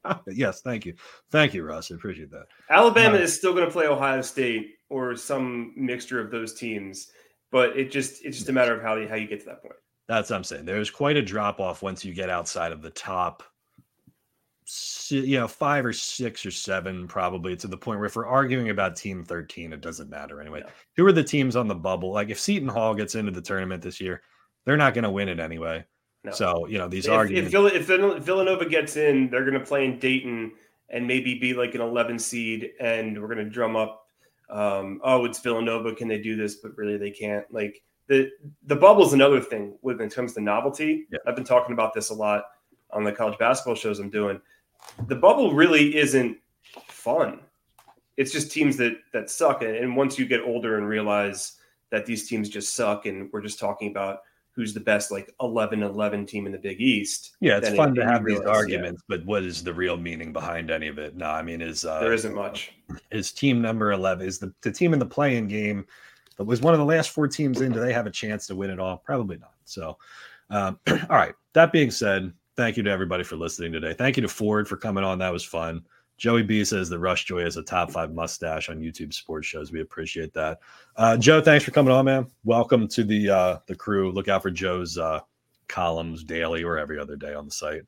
<laughs> yes, thank you. Thank you, Russ. I appreciate that. Alabama No. is still going to play Ohio State or some mixture of those teams, but it just it's just a matter of how you how you get to that point. That's what I'm saying. There's quite a drop off once you get outside of the top you know, five or six or seven, probably to the point where if we're arguing about team 13, it doesn't matter anyway. Yeah. Who are the teams on the bubble? Like if Seton Hall gets into the tournament this year, they're not going to win it anyway. No. So you know these If, arguments. if, Vill- if Vill- Villanova gets in, they're going to play in Dayton and maybe be like an 11 seed, and we're going to drum up. Um, oh, it's Villanova. Can they do this? But really, they can't. Like the the bubble's another thing with in terms of the novelty. Yeah. I've been talking about this a lot on the college basketball shows I'm doing. The bubble really isn't fun. It's just teams that that suck, and once you get older and realize that these teams just suck, and we're just talking about who's the best like 11 11 team in the Big East. yeah, it's fun it- to have these realize, yeah, arguments, but what is the real meaning behind any of it? No, I mean, is uh, there isn't much. is team number 11 is the, the team in the playing game that was one of the last four teams in do they have a chance to win it all probably not so um, <clears throat> all right that being said thank you to everybody for listening today thank you to ford for coming on that was fun joey b says that Russ joy has a top five mustache on youtube sports shows we appreciate that uh, joe thanks for coming on man welcome to the uh, the crew look out for joe's uh, columns daily or every other day on the site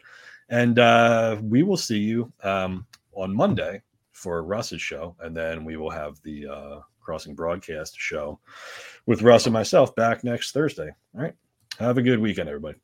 and uh, we will see you um, on monday for Russ's show, and then we will have the uh, Crossing Broadcast show with Russ and myself back next Thursday. All right. Have a good weekend, everybody.